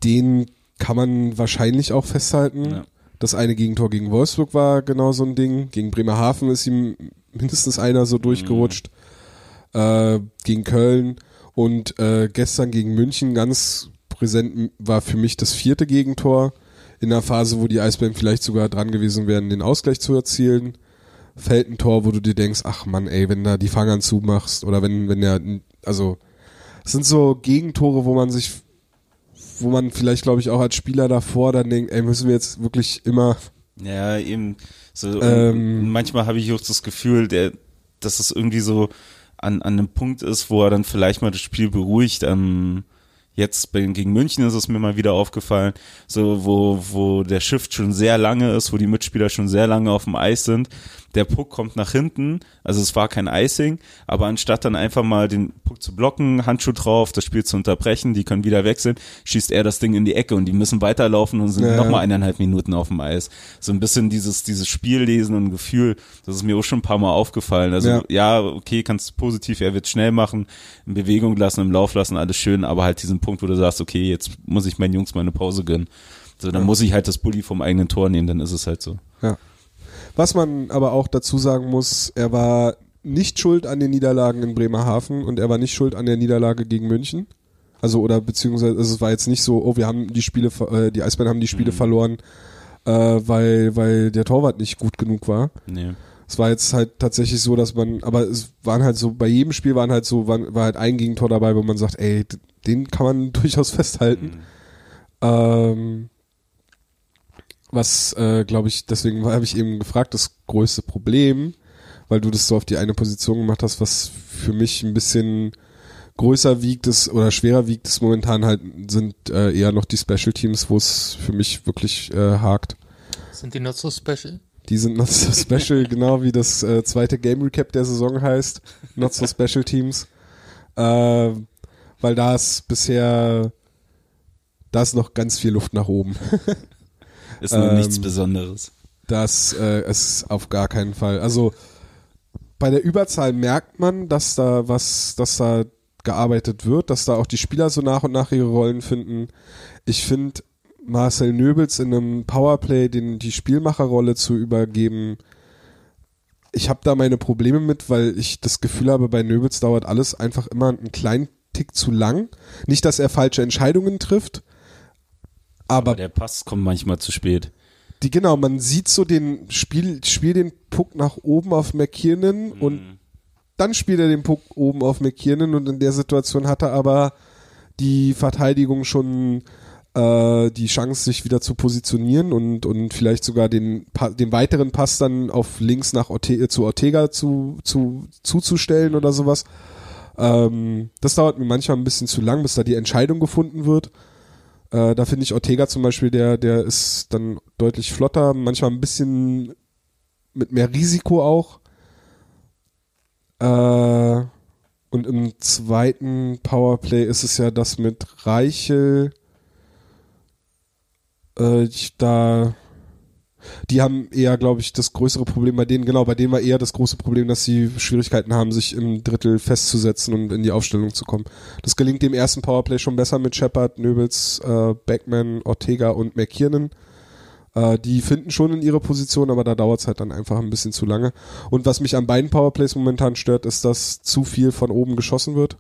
den kann man wahrscheinlich auch festhalten. Ja. Das eine Gegentor gegen Wolfsburg war genau so ein Ding. Gegen Bremerhaven ist ihm mindestens einer so durchgerutscht. Äh, gegen Köln und äh, gestern gegen München ganz präsent war für mich das vierte Gegentor. In der Phase, wo die Eisbären vielleicht sogar dran gewesen wären, den Ausgleich zu erzielen. Fällt ein Tor, wo du dir denkst, ach man, ey, wenn da die Fangern zumachst oder wenn, wenn der, also, es sind so Gegentore, wo man sich wo man vielleicht, glaube ich, auch als Spieler davor dann denkt, ey, müssen wir jetzt wirklich immer, Ja, eben so. Ähm. manchmal habe ich auch das Gefühl, der, dass es irgendwie so an, an einem Punkt ist, wo er dann vielleicht mal das Spiel beruhigt. Ähm, Jetzt gegen München ist es mir mal wieder aufgefallen, so wo, wo der Shift schon sehr lange ist, wo die Mitspieler schon sehr lange auf dem Eis sind. Der Puck kommt nach hinten, also es war kein Icing, aber anstatt dann einfach mal den Puck zu blocken, Handschuh drauf, das Spiel zu unterbrechen, die können wieder wechseln, schießt er das Ding in die Ecke und die müssen weiterlaufen und sind Ja. nochmal eineinhalb Minuten auf dem Eis. So ein bisschen dieses, dieses Spiellesen und Gefühl, das ist mir auch schon ein paar Mal aufgefallen. Also Ja. ja, okay, kannst du positiv, er wird schnell machen, in Bewegung lassen, im Lauf lassen, alles schön, aber halt diesen Punkt, wo du sagst, okay, jetzt muss ich meinen Jungs mal eine Pause gönnen. So, dann muss ich halt das Bulli vom eigenen Tor nehmen, dann ist es halt so. Ja. Was man aber auch dazu sagen muss, er war nicht schuld an den Niederlagen in Bremerhaven und er war nicht schuld an der Niederlage gegen München. Also oder beziehungsweise also es war jetzt nicht so, oh, wir haben die Spiele, äh, die Eisbären haben die Spiele verloren, äh, weil weil der Torwart nicht gut genug war. Nee. Es war jetzt halt tatsächlich so, dass man, aber es waren halt so, bei jedem Spiel waren halt so, waren, war halt ein Gegentor dabei, wo man sagt, ey, den kann man durchaus festhalten. Ähm, was, äh, glaube ich, deswegen habe ich eben gefragt, das größte Problem, weil du das so auf die eine Position gemacht hast, was für mich ein bisschen größer wiegt ist oder schwerer wiegt ist momentan halt, sind äh, eher noch die Special Teams, wo es für mich wirklich äh, hakt. Sind die not so special? Die sind not so special, genau wie das äh, zweite Game Recap der Saison heißt. Not so special Teams. Äh, weil da ist bisher, da ist noch ganz viel Luft nach oben. Ist Ähm, nichts Besonderes. Das äh, ist auf gar keinen Fall. Also bei der Überzahl merkt man, dass da was, dass da gearbeitet wird, dass da auch die Spieler so nach und nach ihre Rollen finden. Ich finde Marcel Nöbels in einem Powerplay den die Spielmacherrolle zu übergeben. Ich habe da meine Probleme mit, weil ich das Gefühl habe, bei Nöbels dauert alles einfach immer einen kleinen Tick zu lang. Nicht, dass er falsche Entscheidungen trifft, aber Aber der Pass kommt manchmal zu spät. die genau, man sieht so den Spiel, spiel den Puck nach oben auf McKiernan und dann spielt er den Puck oben auf McKiernan und in der Situation hat er aber die Verteidigung schon äh, die Chance, sich wieder zu positionieren und, und vielleicht sogar den, den weiteren Pass dann auf links nach Orte zu Ortega zu, zu, zuzustellen oder sowas. Ähm, das dauert mir manchmal ein bisschen zu lang, bis da die Entscheidung gefunden wird. Äh, da finde ich Ortega zum Beispiel, der, der ist dann deutlich flotter, manchmal ein bisschen mit mehr Risiko auch. Äh, und im zweiten Powerplay ist es ja das mit Reichel. Äh, ich, da, die haben eher, glaube ich, das größere Problem bei denen, genau, bei denen war eher das große Problem, dass sie Schwierigkeiten haben, sich im Drittel festzusetzen und in die Aufstellung zu kommen. Das gelingt dem ersten Powerplay schon besser mit Shepard, Nöbels, äh, Beckman, Ortega und McKiernan. Äh, die finden schon in ihre Position, aber da dauert es halt dann einfach ein bisschen zu lange. Und was mich an beiden Powerplays momentan stört, ist, dass zu viel von oben geschossen wird.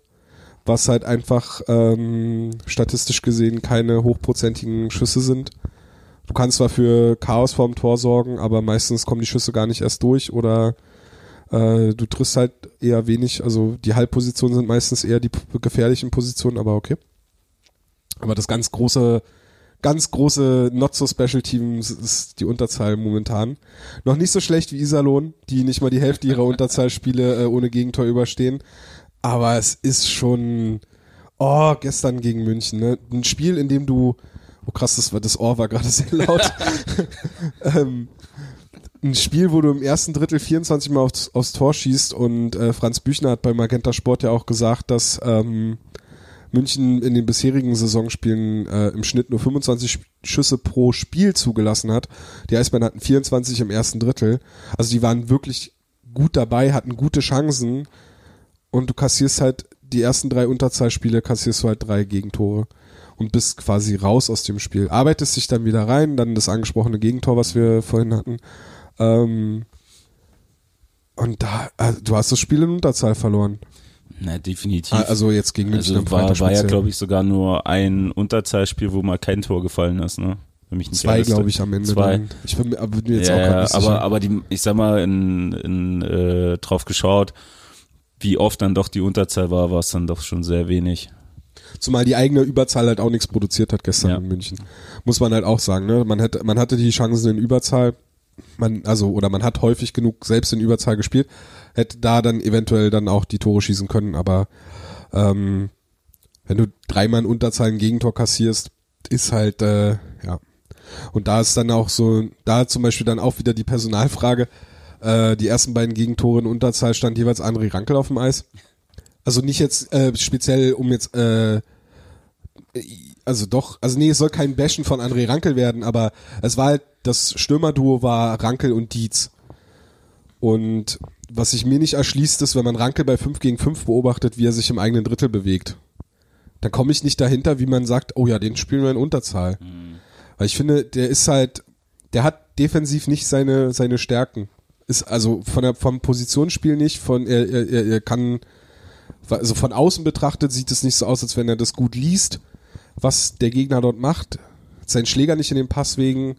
Was halt einfach ähm, statistisch gesehen keine hochprozentigen Schüsse sind. Du kannst zwar für Chaos vorm Tor sorgen, aber meistens kommen die Schüsse gar nicht erst durch oder äh, du triffst halt eher wenig. Also die Halbpositionen sind meistens eher die gefährlichen Positionen, aber okay. Aber das ganz große, ganz große Not so Special Teams ist die Unterzahl momentan. Noch nicht so schlecht wie Iserlohn, die nicht mal die Hälfte ihrer Unterzahlspiele äh, ohne Gegentor überstehen. Aber es ist schon, oh, gestern gegen München, ne? Ein Spiel, in dem du, oh krass, das war, das Ohr war gerade sehr laut. ähm, ein Spiel, wo du im ersten Drittel 24 Mal aufs, aufs Tor schießt und äh, Franz Büchner hat bei Magenta Sport ja auch gesagt, dass ähm, München in den bisherigen Saisonspielen äh, im Schnitt nur 25 Schüsse pro Spiel zugelassen hat. Die Eisbären hatten 24 im ersten Drittel. Also die waren wirklich gut dabei, hatten gute Chancen und du kassierst halt die ersten drei Unterzahlspiele, kassierst du halt drei Gegentore und bist quasi raus aus dem Spiel. Arbeitest dich dann wieder rein, dann das angesprochene Gegentor, was wir vorhin hatten. Ähm, und da, also du hast das Spiel in Unterzahl verloren. Na, definitiv. Ah, Also jetzt gegen München also war, war ja, glaube ich, sogar nur ein Unterzahlspiel, wo mal kein Tor gefallen ist, ne? Zwei, glaube ich, am Ende. Zwei. Dann. Ich bin bin mir jetzt ja, auch ja, nicht aber, sicher. aber die, ich sag mal, in, in, äh, drauf geschaut, wie oft dann doch die Unterzahl war, war es dann doch schon sehr wenig. Zumal die eigene Überzahl halt auch nichts produziert hat gestern Ja. in München. Muss man halt auch sagen, ne? Man hätte, man hatte die Chancen in Überzahl, man, also, oder man hat häufig genug selbst in Überzahl gespielt, hätte da dann eventuell dann auch die Tore schießen können, aber ähm, wenn du dreimal in Unterzahl ein Gegentor kassierst, ist halt, äh, ja. Und da ist dann auch so, da zum Beispiel dann auch wieder die Personalfrage, äh, die ersten beiden Gegentore in Unterzahl stand jeweils André Rankel auf dem Eis. Also nicht jetzt äh, speziell, um jetzt, äh, also doch, also nee, es soll kein Bashen von André Rankel werden, aber es war halt, das Stürmerduo war Rankel und Dietz. Und was sich mir nicht erschließt, ist, wenn man Rankel bei 5 gegen 5 beobachtet, wie er sich im eigenen Drittel bewegt. Dann komme ich nicht dahinter, wie man sagt, oh ja, den spielen wir in Unterzahl. Weil ich finde, der ist halt, der hat defensiv nicht seine, seine Stärken. Ist also von der, vom Positionsspiel nicht, von, er, er, er er kann, also von außen betrachtet sieht es nicht so aus, als wenn er das gut liest, was der Gegner dort macht. Sein Schläger nicht in den Passwegen.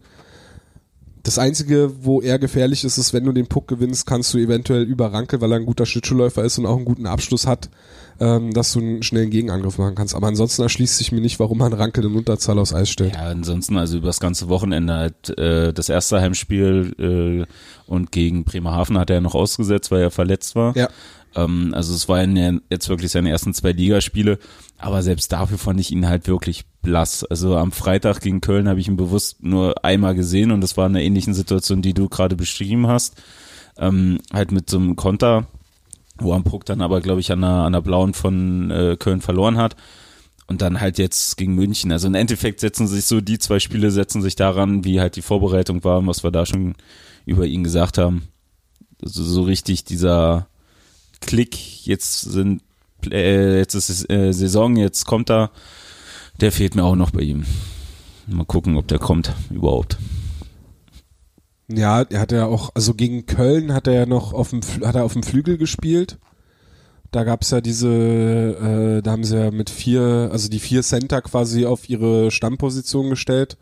Das Einzige, wo er gefährlich ist, ist, wenn du den Puck gewinnst, kannst du eventuell über Ranke, weil er ein guter Schlittschuhläufer ist und auch einen guten Abschluss hat, ähm, dass du einen schnellen Gegenangriff machen kannst. Aber ansonsten erschließt sich mir nicht, warum man Ranke in Unterzahl aufs Eis stellt. Ja, ansonsten also über das ganze Wochenende halt äh, das erste Heimspiel äh, und gegen Bremerhaven hat er noch ausgesetzt, weil er verletzt war. Ja. Ähm, also es waren ja jetzt wirklich seine ersten zwei Ligaspiele, aber selbst dafür fand ich ihn halt wirklich blass. Also am Freitag gegen Köln habe ich ihn bewusst nur einmal gesehen und das war in einer ähnlichen Situation, die du gerade beschrieben hast. Ähm, halt mit so einem Konter, wo am Puck dann aber, glaube ich, an der, an der blauen von äh, Köln verloren hat. Und dann halt jetzt gegen München. Also im Endeffekt setzen sich so, die zwei Spiele setzen sich daran, wie halt die Vorbereitung war und was wir da schon über ihn gesagt haben. Also so richtig dieser Klick, jetzt sind äh, jetzt ist es, äh, Saison, jetzt kommt er, der fehlt mir auch noch bei ihm. Mal gucken, ob der kommt überhaupt. Ja, er hat ja auch, also gegen Köln hat er ja noch auf dem, hat er auf dem Flügel gespielt. Da gab's ja diese, äh, da haben sie ja mit vier, also die vier Center quasi auf ihre Stammposition gestellt.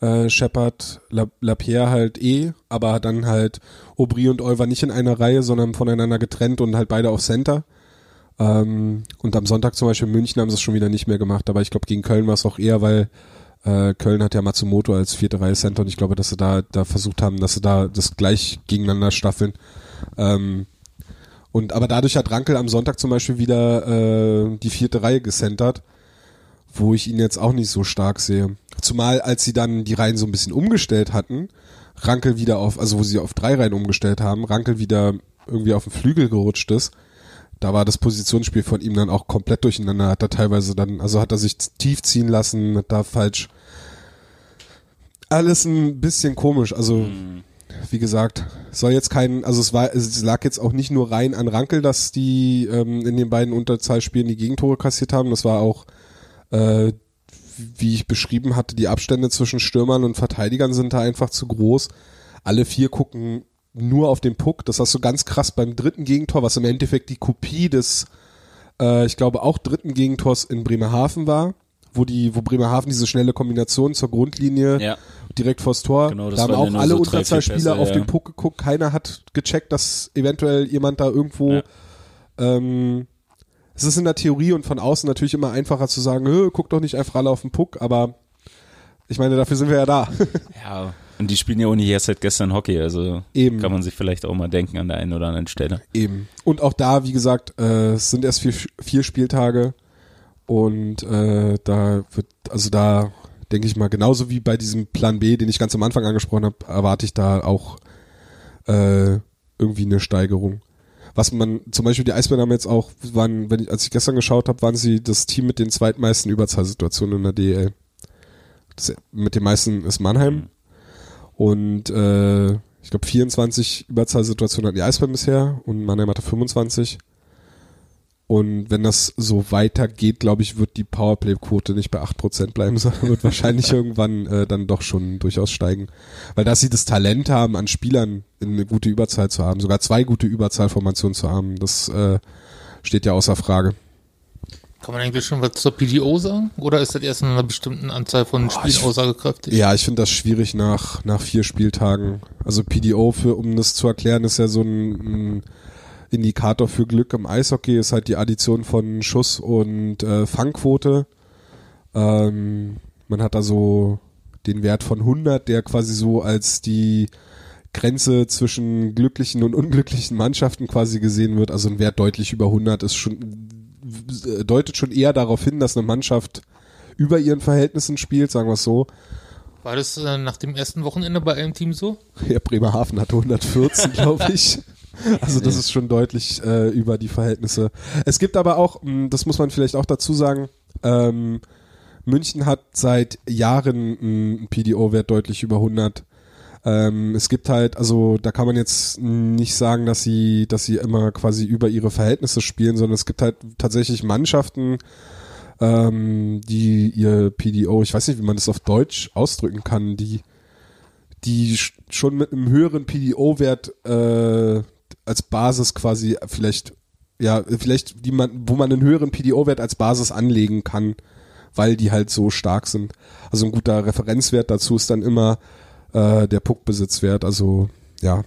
Äh, Shepard, La, Lapierre halt eh, aber dann halt Aubry und Olver nicht in einer Reihe, sondern voneinander getrennt und halt beide auf Center. Ähm, und am Sonntag zum Beispiel in München haben sie es schon wieder nicht mehr gemacht, aber ich glaube gegen Köln war es auch eher, weil äh, Köln hat ja Matsumoto als vierte Reihe Center und ich glaube, dass sie da, da versucht haben, dass sie da das gleich gegeneinander staffeln. Ähm, und aber dadurch hat Rankel am Sonntag zum Beispiel wieder äh, die vierte Reihe gecentert, wo ich ihn jetzt auch nicht so stark sehe. Zumal als sie dann die Reihen so ein bisschen umgestellt hatten, Rankel wieder auf, also wo sie auf drei Reihen umgestellt haben, Rankel wieder irgendwie auf den Flügel gerutscht ist, da war das Positionsspiel von ihm dann auch komplett durcheinander. Hat er teilweise dann, also hat er sich tief ziehen lassen, hat da falsch. Alles ein bisschen komisch. Also, wie gesagt, soll jetzt kein, also es war, es lag jetzt auch nicht nur rein an Rankel, dass die ähm, in den beiden Unterzahlspielen die Gegentore kassiert haben. Das war auch, äh, wie ich beschrieben hatte, die Abstände zwischen Stürmern und Verteidigern sind da einfach zu groß. Alle vier gucken nur auf den Puck. Das hast du ganz krass beim dritten Gegentor, was im Endeffekt die Kopie des, äh, ich glaube auch dritten Gegentors in Bremerhaven war, wo die, wo Bremerhaven diese schnelle Kombination zur Grundlinie Ja. direkt vors Tor. Genau, da haben auch alle so Unterzahlspieler auf ja. den Puck geguckt. Keiner hat gecheckt, dass eventuell jemand da irgendwo Ja. ähm, es ist in der Theorie und von außen natürlich immer einfacher zu sagen, "Hö, guck doch nicht einfach alle auf den Puck, aber ich meine, dafür sind wir ja da. Ja. Und die spielen ja ohne hier seit gestern Hockey, also Eben. kann man sich vielleicht auch mal denken an der einen oder anderen Stelle. Eben. Und auch da, wie gesagt, äh, es sind erst vier, vier Spieltage und äh, da wird, also da denke ich mal, genauso wie bei diesem Plan B, den ich ganz am Anfang angesprochen habe, erwarte ich da auch äh, irgendwie eine Steigerung. Was man, zum Beispiel die Eisbären haben jetzt auch, waren, wenn ich, als ich gestern geschaut habe, waren sie das Team mit den zweitmeisten Überzahlsituationen in der DEL. Das, mit den meisten ist Mannheim. Und äh, ich glaube 24 Überzahlsituationen hatten die Eisbären bisher und Mannheim hatte 25. Und wenn das so weitergeht, glaube ich, wird die Powerplay-Quote nicht bei 8% bleiben, sondern wird wahrscheinlich irgendwann äh, dann doch schon durchaus steigen. Weil dass sie das Talent haben, an Spielern eine gute Überzahl zu haben, sogar zwei gute Überzahlformationen zu haben, das äh, steht ja außer Frage. Kann man eigentlich schon was zur PDO sagen? Oder ist das erst in einer bestimmten Anzahl von Spielen ich- aussagekräftig? Ja, ich finde das schwierig nach, nach vier Spieltagen. Also PDO, für, um das zu erklären, ist ja so ein, ein Indikator für Glück im Eishockey, ist halt die Addition von Schuss und äh, Fangquote. Ähm, man hat da so den Wert von 100, der quasi so als die Grenze zwischen glücklichen und unglücklichen Mannschaften quasi gesehen wird. Also ein Wert deutlich über 100 ist schon deutet schon eher darauf hin, dass eine Mannschaft über ihren Verhältnissen spielt, sagen wir es so. War das äh, nach dem ersten Wochenende bei einem Team so? Ja, Bremerhaven hatte 114, glaube ich. Also das ist schon deutlich äh, über die Verhältnisse. Es gibt aber auch, mh, das muss man vielleicht auch dazu sagen, ähm, München hat seit Jahren einen PDO-Wert deutlich über 100. Ähm, es gibt halt, also da kann man jetzt nicht sagen, dass sie, dass sie immer quasi über ihre Verhältnisse spielen, sondern es gibt halt tatsächlich Mannschaften, ähm, die ihr PDO, ich weiß nicht, wie man das auf Deutsch ausdrücken kann, die die sch- schon mit einem höheren PDO-Wert äh, als Basis quasi vielleicht, ja, vielleicht die man, wo man einen höheren PDO-Wert als Basis anlegen kann, weil die halt so stark sind. Also ein guter Referenzwert dazu ist dann immer äh, der Puckbesitzwert. Also ja,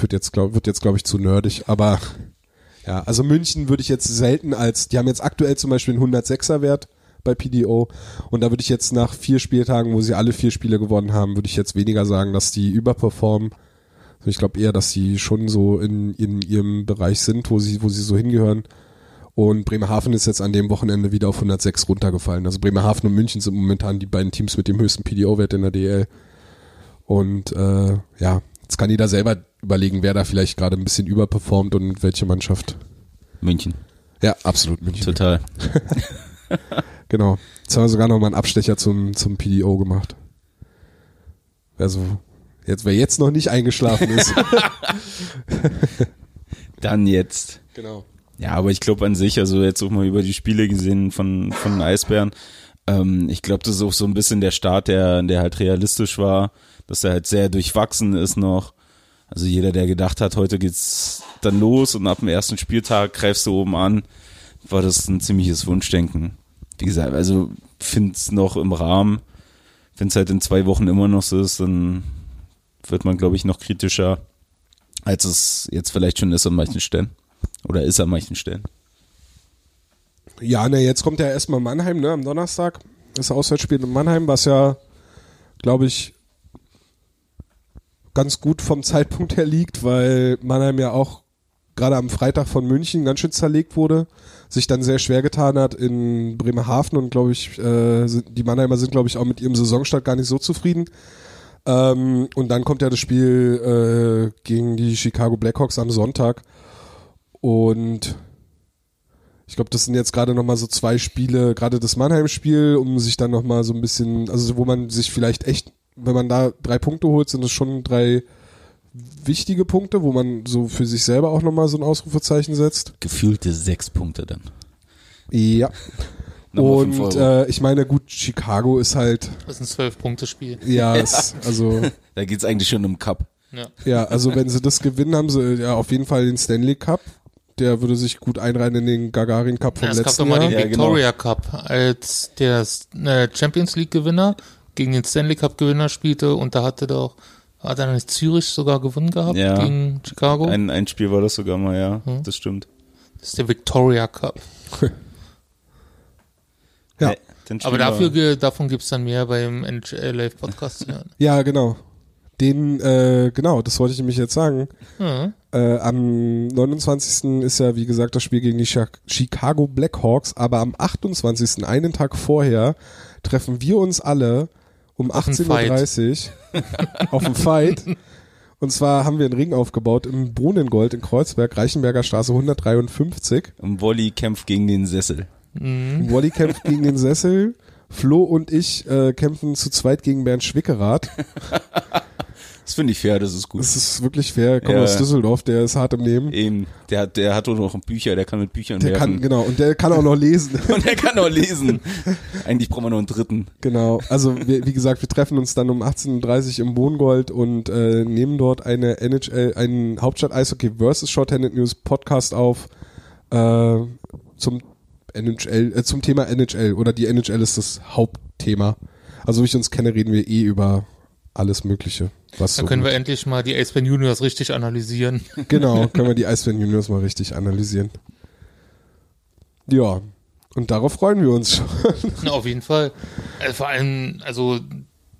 wird jetzt glaub, glaube ich zu nerdig, aber ja, also München würde ich jetzt selten als, die haben jetzt aktuell zum Beispiel einen 106er Wert bei PDO und da würde ich jetzt nach vier Spieltagen, wo sie alle vier Spiele gewonnen haben, würde ich jetzt weniger sagen, dass die überperformen. Also ich glaube eher, dass sie schon so in, in ihrem Bereich sind, wo sie, wo sie so hingehören. Und Bremerhaven ist jetzt an dem Wochenende wieder auf 106 runtergefallen. Also Bremerhaven und München sind momentan die beiden Teams mit dem höchsten PDO-Wert in der DL. Und äh, ja, jetzt kann jeder selber überlegen, wer da vielleicht gerade ein bisschen überperformt und welche Mannschaft. München. Ja, absolut München. Total. Genau. Jetzt haben wir sogar noch mal einen Abstecher zum, zum PDO gemacht. Also, jetzt, wer jetzt noch nicht eingeschlafen ist. Dann jetzt. genau. Ja, aber ich glaube an sich, also jetzt auch mal über die Spiele gesehen von, von den Eisbären, ähm, ich glaube, das ist auch so ein bisschen der Start, der, der halt realistisch war, dass er halt sehr durchwachsen ist noch. Also jeder, der gedacht hat, heute geht's dann los und ab dem ersten Spieltag greifst du oben an, war das ein ziemliches Wunschdenken. Wie gesagt, also find's noch im Rahmen. Wenn es halt in zwei Wochen immer noch so ist, dann wird man, glaube ich, noch kritischer, als es jetzt vielleicht schon ist an manchen Stellen. Oder ist an manchen Stellen. Ja, ne, jetzt kommt ja erstmal Mannheim, ne, am Donnerstag. Das Auswärtsspiel in Mannheim, was ja, glaube ich, ganz gut vom Zeitpunkt her liegt, weil Mannheim ja auch gerade am Freitag von München ganz schön zerlegt wurde, sich dann sehr schwer getan hat in Bremerhaven und glaube ich, äh, sind, die Mannheimer sind glaube ich auch mit ihrem Saisonstart gar nicht so zufrieden. Ähm, und dann kommt ja das Spiel äh, gegen die Chicago Blackhawks am Sonntag und ich glaube, das sind jetzt gerade nochmal so zwei Spiele, gerade das Mannheim-Spiel, um sich dann nochmal so ein bisschen, also wo man sich vielleicht echt, wenn man da drei Punkte holt, sind das schon drei wichtige Punkte, wo man so für sich selber auch nochmal so ein Ausrufezeichen setzt. Gefühlte sechs Punkte dann. Ja. Und äh, ich meine, gut, Chicago ist halt, Das ist ein Zwölf-Punkte-Spiel. ja, ist, also, Da geht's eigentlich schon um Cup. Ja. ja, also wenn sie das gewinnen, haben sie ja auf jeden Fall den Stanley Cup. Der würde sich gut einreihen in den Gagarin Cup vom Ja, es gab letzten doch mal Jahr. den Ja, genau. Victoria Cup, als der äh, Champions League-Gewinner gegen den Stanley Cup-Gewinner spielte und da hatte doch, hat er nicht Zürich sogar gewonnen gehabt Ja. gegen Chicago? Ein, ein Spiel war das sogar mal, ja. Hm. Das stimmt. das ist der Victoria Cup. Ja. Den Aber dafür, davon gibt's dann mehr beim NHL Live Podcast. Ja, genau. Den, äh, genau, das wollte ich nämlich jetzt sagen. Ja. Äh, am 29. ist ja, wie gesagt, das Spiel gegen die Chicago Blackhawks, aber am 28., einen Tag vorher, treffen wir uns alle um Auf einen 18.30 Uhr auf dem Fight. Und zwar haben wir einen Ring aufgebaut im Bohnengold in Kreuzberg, Reichenberger Straße 153. Im Volley kämpft gegen den Sessel. Mhm. Wally kämpft gegen den Sessel. Flo und ich äh, kämpfen zu zweit gegen Bernd Schwickerath. Das finde ich fair, das ist gut. Das ist wirklich fair. Komm Ja. aus Düsseldorf, der ist hart im Nehmen. Eben, der hat, der hat auch noch Bücher, der kann mit Büchern Der kann, genau, und der kann auch noch lesen. Und der kann auch lesen. Eigentlich brauchen wir noch einen dritten. Genau, also wir, wie gesagt, wir treffen uns dann um 18.30 Uhr im Wohngold und äh, nehmen dort eine NHL, einen Hauptstadt Eishockey vs. Shorthanded News Podcast auf äh, zum NHL, äh, zum Thema NHL oder die NHL ist das Hauptthema. Also wie ich uns kenne, reden wir eh über alles Mögliche. Was Dann so können wir gut- endlich mal die Ace Band Juniors richtig analysieren. Genau, können wir die Eisbären Juniors mal richtig analysieren. Ja, und darauf freuen wir uns schon. Na, auf jeden Fall. Also vor allem, also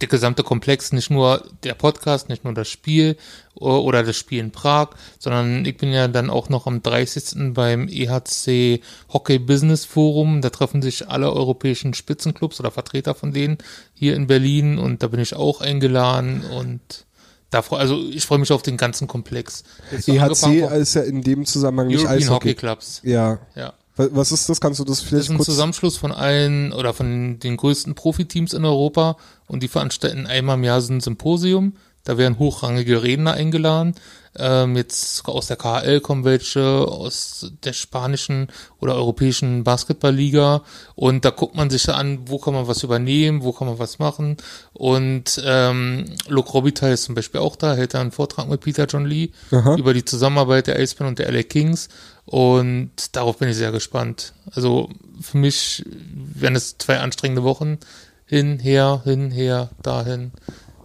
der gesamte Komplex, nicht nur der Podcast, nicht nur das Spiel oder das Spiel in Prag, sondern ich bin ja dann auch noch am 30. beim EHC Hockey Business Forum. Da treffen sich alle europäischen Spitzenclubs oder Vertreter von denen hier in Berlin und da bin ich auch eingeladen und da also ich freue mich auf den ganzen Komplex. EHC von ist ja in dem Zusammenhang nicht European Hockey Eishockey. Clubs. Ja. Ja. Wa- Was ist das? Kannst du das Das vielleicht ist ein kurz? Zusammenschluss von allen oder von den größten Profiteams in Europa und die veranstalten einmal im Jahr so ein Symposium. Da werden hochrangige Redner eingeladen. Ähm, jetzt aus der KHL kommen welche, aus der spanischen oder europäischen Basketballliga. Und da guckt man sich an, wo kann man was übernehmen, wo kann man was machen. Und ähm, Luke Robitaille ist zum Beispiel auch da, hält da einen Vortrag mit Peter John Lee Aha. über die Zusammenarbeit der Iceman und der LA Kings. Und darauf bin ich sehr gespannt. Also für mich werden es zwei anstrengende Wochen. Hin, her, hin, her, dahin.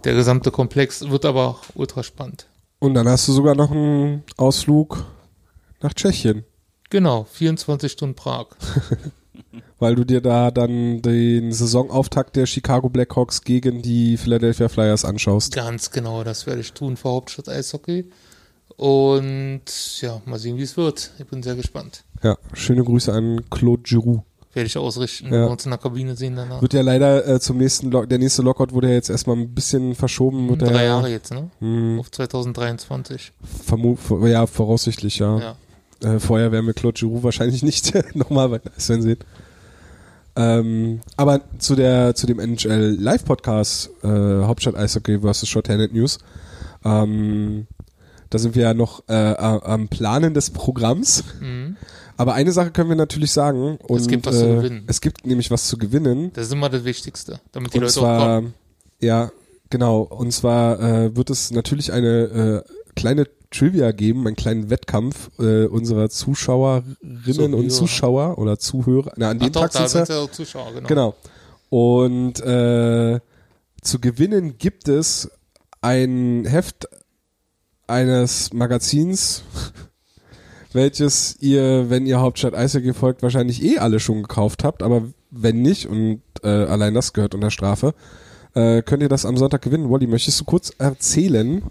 Der gesamte Komplex wird aber ultra spannend. Und dann hast du sogar noch einen Ausflug nach Tschechien, Genau, 24 Stunden Prag. weil du dir da dann den Saisonauftakt der Chicago Blackhawks gegen die Philadelphia Flyers anschaust. Ganz genau, das werde ich tun für Hauptstadt Eishockey. Und ja, mal sehen, wie es wird. Ich bin sehr gespannt. Ja, schöne Grüße an Claude Giroux. Werde ich ausrichten, Ja. uns in der Kabine sehen danach. Wird ja leider äh, zum nächsten, Lock der nächste Lockout wurde ja jetzt erstmal ein bisschen verschoben. Wird Drei Jahre jetzt, ne? Hm, Auf 2023. vermu ver- ja, voraussichtlich, ja. Ja. Äh, vorher werden wir Claude Giroux wahrscheinlich nicht nochmal bei Eisbären sehen. Ähm, aber zu der zu dem NHL Live Podcast äh, Hauptstadt Eishockey vs. Shorthanded News. Ähm, da sind wir ja noch äh, am Planen des Programms. Mhm. Aber eine Sache können wir natürlich sagen. Und, Es gibt was zu äh, gewinnen. Es gibt nämlich was zu gewinnen. Das ist immer das Wichtigste, damit die Und Leute auch zwar, kommen. ja, genau. Und zwar äh, wird es natürlich eine äh, kleine Trivia geben, einen kleinen Wettkampf äh, unserer Zuschauerinnen und Zuhörer. Zuschauer oder Zuhörer. Na, an Ach dem doch, Tag da sind ja auch Zuschauer, genau. Genau. Und äh, zu gewinnen gibt es ein Heft eines Magazins, welches ihr, wenn ihr Hauptstadt Eishockey folgt, wahrscheinlich eh alle schon gekauft habt, aber wenn nicht und äh, allein das gehört unter Strafe, äh, könnt ihr das am Sonntag gewinnen. Wolli, möchtest du kurz erzählen,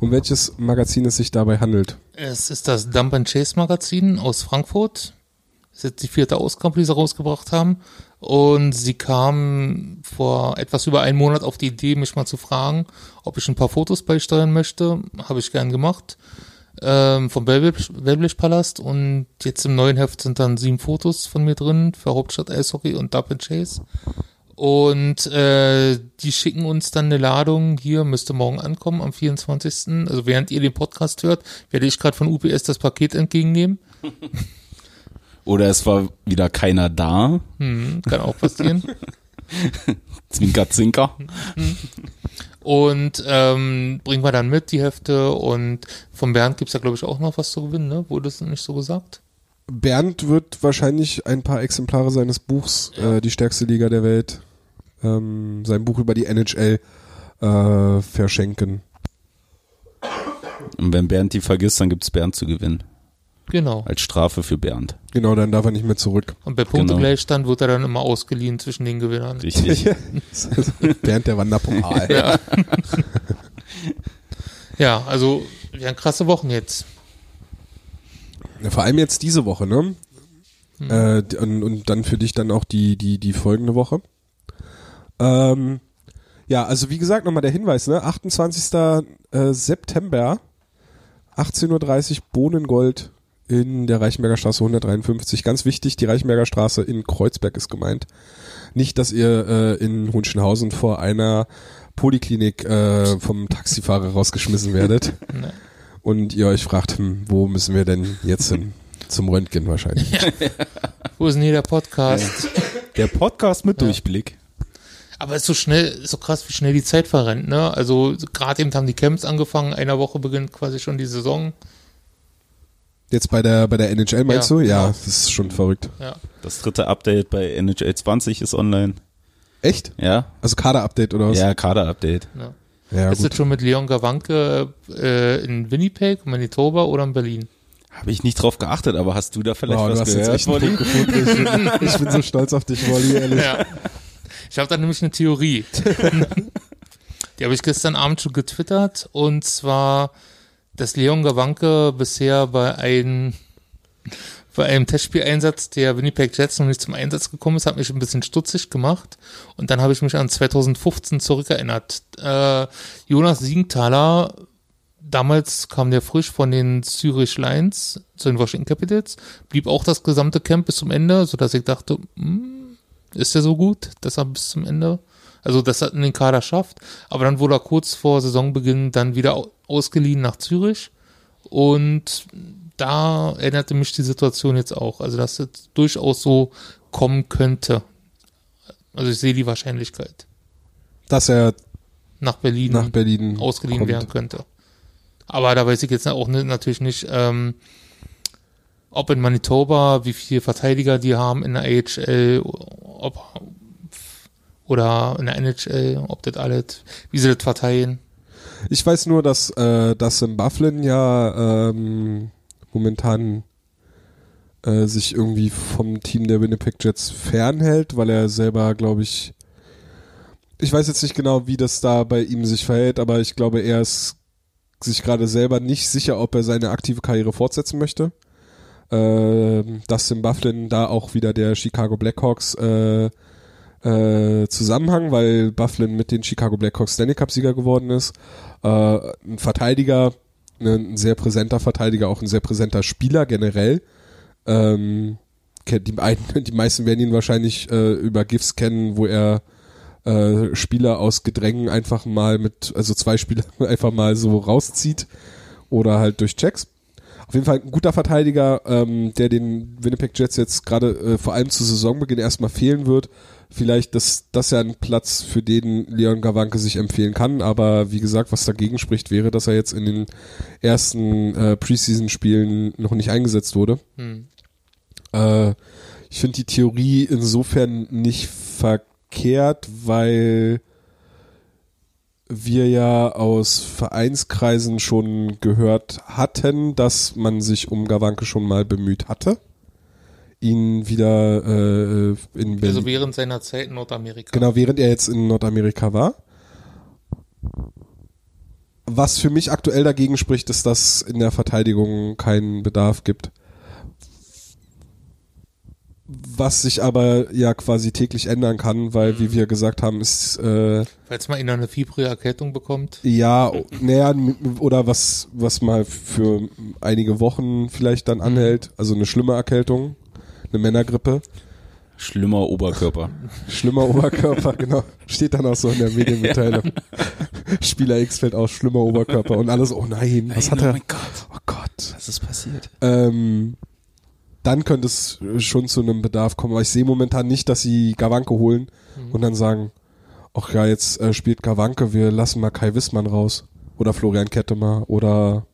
um welches Magazin es sich dabei handelt? Es ist das Dump and Chase Magazin aus Frankfurt. Das ist jetzt die vierte Ausgabe, die sie rausgebracht haben. Und sie kam vor etwas über einem Monat auf die Idee, mich mal zu fragen, ob ich ein paar Fotos beisteuern möchte. Habe ich gern gemacht. Ähm, vom Wellblech-Palast. Und jetzt im neuen Heft sind dann sieben Fotos von mir drin für Hauptstadt Eishockey und Dump and Chase. Und äh, die schicken uns dann eine Ladung. Hier müsste morgen ankommen am 24. Also während ihr den Podcast hört, werde ich gerade von UPS das Paket entgegennehmen. Oder es war wieder keiner da. Hm, kann auch passieren. Zwinker, zwinker. und ähm, bringen wir dann mit die Hefte. Und von Bernd gibt's ja, glaube ich, auch noch was zu gewinnen, ne? Wurde das nicht so gesagt? Bernd wird wahrscheinlich ein paar Exemplare seines Buchs, Ja. äh, die stärkste Liga der Welt, ähm, sein Buch über die NHL äh, verschenken. Und wenn Bernd die vergisst, dann gibt's Bernd zu gewinnen. Genau. Als Strafe für Bernd. Genau, dann darf er nicht mehr zurück. Und bei Punktegleichstand wird er dann immer ausgeliehen zwischen den Gewinnern. Richtig. Bernd der Wanderpokal. Ja. ja, also ja, krasse Wochen jetzt. Ja, Vor allem jetzt diese Woche, ne? Äh, d- und, und dann für dich dann auch die, die, die folgende Woche. Ähm, ja, also wie gesagt, nochmal der Hinweis, ne? 28. Äh, September, 18.30 Uhr, Bohnengold in der Reichenberger Straße 153. Ganz wichtig, die Reichenberger Straße in Kreuzberg ist gemeint. Nicht, dass ihr äh, in Hunschenhausen vor einer Poliklinik äh, vom Taxifahrer rausgeschmissen werdet und ihr euch fragt, hm, wo müssen wir denn jetzt hin? Zum Röntgen wahrscheinlich. Wo ist denn hier der Podcast? Der Podcast mit Durchblick. Aber es ist so schnell, so krass, wie schnell die Zeit verrennt, ne? Also gerade eben haben die Camps angefangen, einer Woche beginnt quasi schon die Saison. Jetzt bei der bei der NHL meinst Ja, du? Ja, genau. das ist schon verrückt. Ja. Das dritte Update bei NHL 20 ist online. Echt? Ja? Also Kader-Update oder was? Ja, Kader-Update. ja. ja ist es schon mit Leon Gawanke äh, in Winnipeg, Manitoba oder in Berlin? Habe ich nicht drauf geachtet, aber hast du da vielleicht Wow, du was hast jetzt gehört, echt einen Wolli? Gefunden. Ich bin, ich bin so stolz auf dich, Wolli, ehrlich. Ja. Ich habe da nämlich eine Theorie. Die habe ich gestern Abend schon getwittert und zwar, dass Leon Gawanke bisher bei einem, bei einem Testspieleinsatz der Winnipeg Jets noch nicht zum Einsatz gekommen ist, hat mich ein bisschen stutzig gemacht und dann habe ich mich an 2015 zurückerinnert. Äh, Jonas Siegenthaler, damals kam der frisch von den Zürich Lions zu den Washington Capitals, blieb auch das gesamte Camp bis zum Ende, sodass ich dachte, hm, ist er so gut, dass er bis zum Ende also das hat in den Kader schafft. Aber dann wurde er kurz vor Saisonbeginn dann wieder au- ausgeliehen nach Zürich. Und da erinnerte mich die Situation jetzt auch. Also dass es durchaus so kommen könnte. Also ich sehe die Wahrscheinlichkeit. Dass er Nach Berlin, nach Berlin ausgeliehen kommt. werden könnte. Aber da weiß ich jetzt auch nicht, natürlich nicht, ähm, ob in Manitoba, wie viele Verteidiger die haben in der AHL, ob, oder in der NHL, ob das alles, wie sie das verteilen. Ich weiß nur, dass, äh, dass im Bufflin ja ähm, momentan äh, sich irgendwie vom Team der Winnipeg Jets fernhält, weil er selber, glaube ich, ich weiß jetzt nicht genau, wie das da bei ihm sich verhält, aber ich glaube, er ist sich gerade selber nicht sicher, ob er seine aktive Karriere fortsetzen möchte. Ähm, dass im Bufflin da auch wieder der Chicago Blackhawks äh, äh, Zusammenhang, weil Bufflin mit den Chicago Blackhawks Stanley Cup Sieger geworden ist. Äh, ein Verteidiger, ne, ein sehr präsenter Verteidiger, auch ein sehr präsenter Spieler generell. Ähm, die, einen, die meisten werden ihn wahrscheinlich äh, über GIFs kennen, wo er äh, Spieler aus Gedrängen einfach mal mit, also zwei Spieler einfach mal so rauszieht oder halt durch Checks. Auf jeden Fall ein guter Verteidiger, ähm, der den Winnipeg Jets jetzt gerade äh, vor allem zu Saisonbeginn erstmal fehlen wird. Vielleicht ist das ja ein Platz, für den Leon Gawanke sich empfehlen kann, aber wie gesagt, was dagegen spricht, wäre, dass er jetzt in den ersten äh, Preseason-Spielen noch nicht eingesetzt wurde. Hm. Äh, ich finde die Theorie insofern nicht verkehrt, weil wir ja aus Vereinskreisen schon gehört hatten, dass man sich um Gawanke schon mal bemüht hatte, ihn wieder äh, in Berlin. Also während seiner Zeit in Nordamerika. Genau, während er jetzt in Nordamerika war. Was für mich aktuell dagegen spricht, ist, dass in der Verteidigung keinen Bedarf gibt. Was sich aber ja quasi täglich ändern kann, weil, wie wir gesagt haben, ist äh, Falls man ihn eine fiebrige Erkältung bekommt. ja, naja, m- oder was, was mal für einige Wochen vielleicht dann anhält, also eine schlimme Erkältung, eine Männergrippe. Schlimmer Oberkörper. Schlimmer Oberkörper, genau. Steht dann auch so in der Medienmitteilung. Spieler X fällt aus, schlimmer Oberkörper und alles, oh nein, was hat er? Gott, Oh Gott. was ist passiert? Ähm, dann könnte es schon zu einem Bedarf kommen, aber ich sehe momentan nicht, dass sie Gawanke holen und dann sagen, ach ja, jetzt äh, spielt Gawanke, wir lassen mal Kai Wissmann raus. Oder Florian Kettemer oder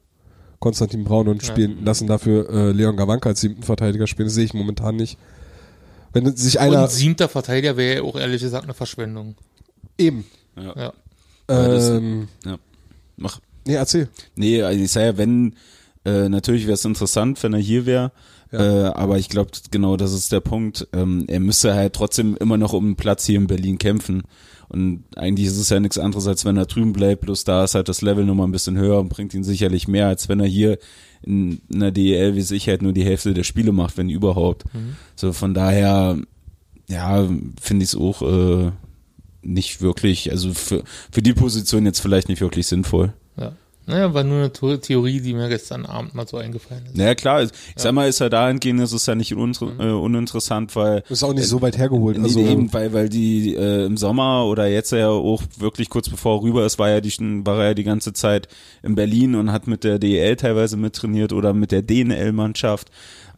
Konstantin Braun und Ja. spielen, lassen dafür äh, Leon Gawanke als siebten Verteidiger spielen. Das sehe ich momentan nicht. Wenn sich einer Und siebter Verteidiger wäre ja auch ehrlich gesagt eine Verschwendung. eben Ja. Ja, ähm, Mach. nee, erzähl. Nee, also ich sage ja, wenn, äh, natürlich wäre es interessant, wenn er hier wäre. Äh, aber ich glaube, genau das ist der Punkt. Ähm, er müsste halt trotzdem immer noch um einen Platz hier in Berlin kämpfen. Und eigentlich ist es ja nichts anderes, als wenn er drüben bleibt. Bloß da ist halt das Level nochmal ein bisschen höher und bringt ihn sicherlich mehr, als wenn er hier in, in der DEL wie sich halt nur die Hälfte der Spiele macht, wenn überhaupt. So von daher, ja, finde ich es auch äh, nicht wirklich, also für, für die Position jetzt vielleicht nicht wirklich sinnvoll. Ja. Naja, war nur eine The- Theorie, die mir gestern Abend mal so eingefallen ist. Naja, klar, ich sag mal, ist ja dahingehend, ist es ja nicht uninter äh, uninteressant, weil Ist auch nicht so weit hergeholt. Also, eben, weil, weil die äh, im Sommer oder jetzt ja auch wirklich kurz bevor er rüber ist, war ja die, war er ja die ganze Zeit in Berlin und hat mit der DEL teilweise mittrainiert oder mit der DNL-Mannschaft.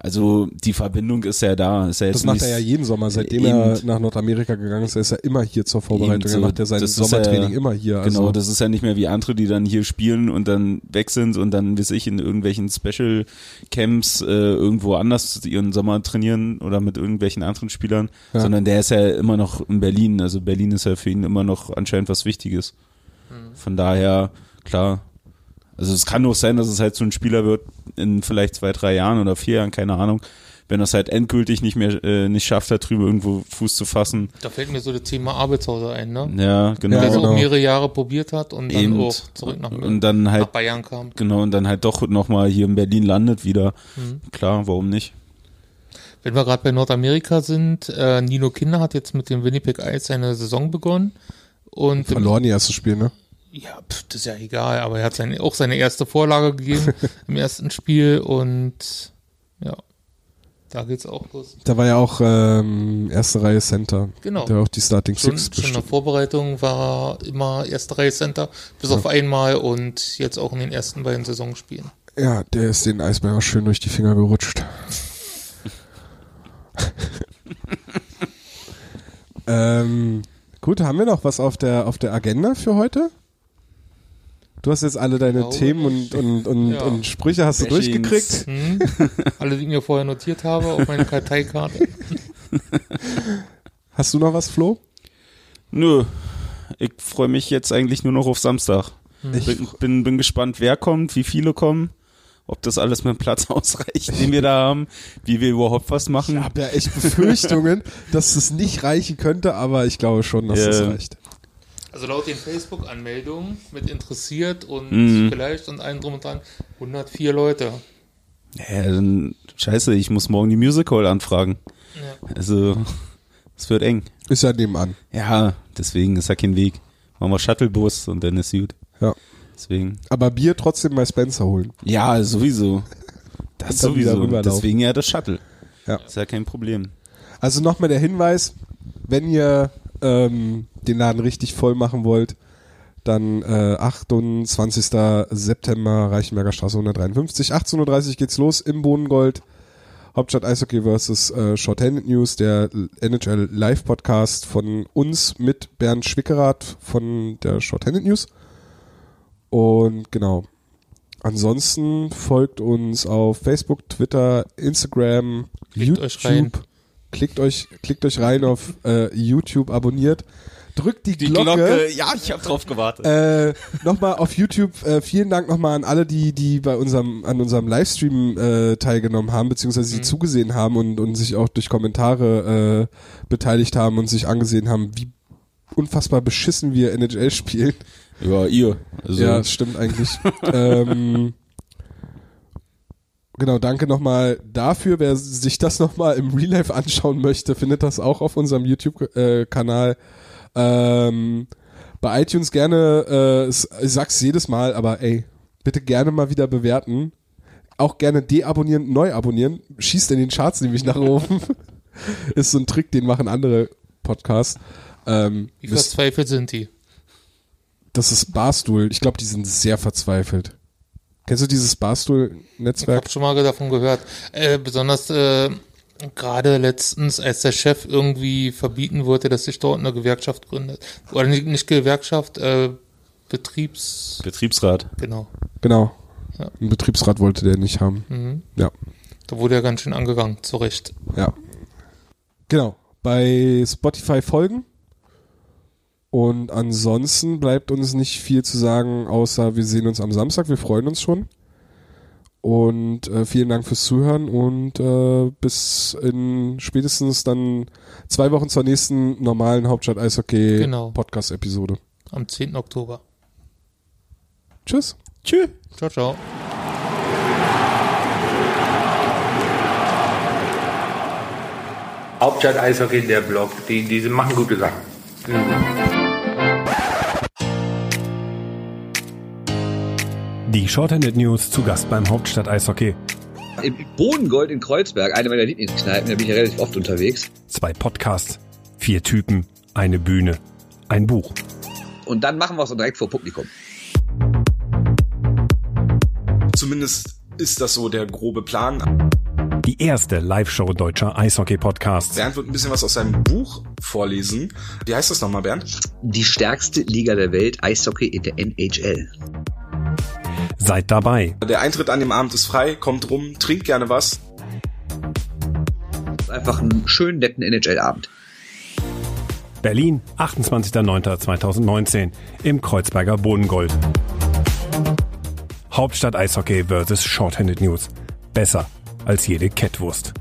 Also die Verbindung ist ja da. Ist ja jetzt das macht er ja jeden Sommer. Seitdem Eben. er nach Nordamerika gegangen ist, er ist er immer hier zur Vorbereitung. So. er macht ja sein Das ist Sommertraining ja- immer hier. Also, Genau, das ist ja nicht mehr wie andere, die dann hier spielen und dann weg sind und dann, wie ich, in irgendwelchen Special Camps äh, irgendwo anders ihren Sommer trainieren oder mit irgendwelchen anderen Spielern, Ja. sondern der ist ja immer noch in Berlin. Also Berlin ist ja für ihn immer noch anscheinend was Wichtiges. Von daher, klar. Also es kann auch sein, dass es halt so ein Spieler wird in vielleicht zwei, drei Jahren oder vier Jahren, keine Ahnung, wenn er es halt endgültig nicht mehr äh, nicht schafft, da drüber irgendwo Fuß zu fassen. Da fällt mir so das Thema Arbeitshause ein, ne? Ja, genau. Ja, Der so genau. mehrere Jahre probiert hat und dann Eben. auch zurück nach, und dann nach halt Bayern kam. genau und dann halt doch nochmal hier in Berlin landet wieder. Mhm. Klar, warum nicht? Wenn wir gerade bei Nordamerika sind, äh, Nino Kinder hat jetzt mit dem Winnipeg Ice seine Saison begonnen. Und Verloren die erste Spiel, ne? Ja, pf, das ist ja egal, aber er hat seine, auch seine erste Vorlage gegeben im ersten Spiel und ja, da geht's auch los. Da war ja auch ähm, erste Reihe Center. Genau. Der auch die Starting Schon, Six schon in der bestimmt. Vorbereitung war er immer erste Reihe Center, bis auf einmal und jetzt auch in den ersten beiden Saisonspielen. Ja, der ist den Eisbär auch schön durch die Finger gerutscht. ähm, gut, haben wir noch was auf der, auf der Agenda für heute? Du hast jetzt alle deine glaube Themen und, und, und, Ja. und Sprüche hast du Bashings. durchgekriegt. Hm? Alle, die ich mir vorher notiert habe auf meine Karteikarte. Hast du noch was, Flo? Nö, ich freue mich jetzt eigentlich nur noch auf Samstag. Ich, Bin, bin, bin gespannt, wer kommt, wie viele kommen, ob das alles mit dem Platz ausreicht, den wir da haben, wie wir überhaupt was ich machen. habe ja echt Befürchtungen, dass es nicht reichen könnte, aber ich glaube schon, dass es Ja. reicht. Also laut den Facebook-Anmeldungen mit interessiert und Mhm. vielleicht und allen drum und dran 104 Leute. Ja, dann, scheiße, ich muss morgen die Music Hall anfragen. Ja. Also, es wird eng. Ist ja nebenan. Ja, deswegen ist ja kein Weg. Machen wir Shuttlebus und dann ist gut. Ja. Deswegen. Aber Bier trotzdem bei Spencer holen. Ja, sowieso. Das sowieso. Deswegen ja das Shuttle. Ja. Ist ja kein Problem. Also nochmal der Hinweis, wenn ihr ähm, den Laden richtig voll machen wollt, dann äh, 28. September Reichenberger Straße 153. 18.30 Uhr geht's los im Bohnengold. Hauptstadt Eishockey vs. Äh, Shorthanded News, der NHL Live Podcast von uns mit Bernd Schwickerath von der Shorthanded News. Und genau. Ansonsten folgt uns auf Facebook, Twitter, Instagram, rein. YouTube. Klickt euch, klickt euch rein auf äh, YouTube, abonniert, drückt die, Glocke. ja, ich habe drauf gewartet. Äh, nochmal auf YouTube, äh, vielen Dank nochmal an alle, die, die bei unserem, an unserem Livestream äh, teilgenommen haben, beziehungsweise die zugesehen haben und, und sich auch durch Kommentare äh, beteiligt haben und sich angesehen haben, wie unfassbar beschissen wir NHL spielen. ja, ihr. Also, Ja, das stimmt eigentlich. ähm, genau, danke nochmal dafür. Wer sich das nochmal im Real Life anschauen möchte, findet das auch auf unserem YouTube-Kanal. Ähm, bei iTunes gerne, äh, ich sag's jedes Mal, aber ey, bitte gerne mal wieder bewerten. Auch gerne deabonnieren, neu abonnieren. Schießt in den Charts nämlich nach oben. Ist so ein Trick, den machen andere Podcasts. Ähm, Wie verzweifelt sind die? das ist Barstool. Ich glaube, die sind sehr verzweifelt. Kennst du dieses Ich Barstool-Netzwerk? habe schon mal davon gehört. Äh, besonders äh, gerade letztens, als der Chef irgendwie verbieten wollte, dass sich dort eine Gewerkschaft gründet. Oder nicht, nicht Gewerkschaft, äh, Betriebs... Betriebsrat. Genau. Genau. Ja. Ein Betriebsrat wollte der nicht haben. Mhm. Ja, Da wurde er ganz schön angegangen, zu Recht. ja. Genau. Bei Spotify folgen. Und ansonsten bleibt uns nicht viel zu sagen, außer wir sehen uns am Samstag. Wir freuen uns schon. Und äh, vielen Dank fürs Zuhören und äh, bis in spätestens dann zwei Wochen zur nächsten normalen Hauptstadt Eishockey Genau. Podcast Episode. Am 10. Oktober. Tschüss. Tschüss. Ciao, ciao. Hauptstadt Eishockey, der Blog, die, die machen gute Sachen. Die Shorthanded News zu Gast beim Hauptstadt Eishockey. Im Bodengold in Kreuzberg, eine meiner Lieblingskneipen, da bin ich ja relativ oft unterwegs. Zwei Podcasts, vier Typen, eine Bühne, ein Buch. Und dann machen wir es auch direkt vor Publikum. Zumindest ist das so der grobe Plan. Die erste Live-Show deutscher Eishockey-Podcasts. Bernd wird ein bisschen was aus seinem Buch vorlesen. Wie heißt das nochmal, Bernd? Die stärkste Liga der Welt, Eishockey in der NHL. Seid dabei. Der Eintritt an dem Abend ist frei, kommt rum, trinkt gerne was. Einfach einen schönen, netten NHL-Abend. Berlin, 28.09.2019 im Kreuzberger Bodengold. Hauptstadt Eishockey vs. Shorthanded News. Besser als jede Kettwurst.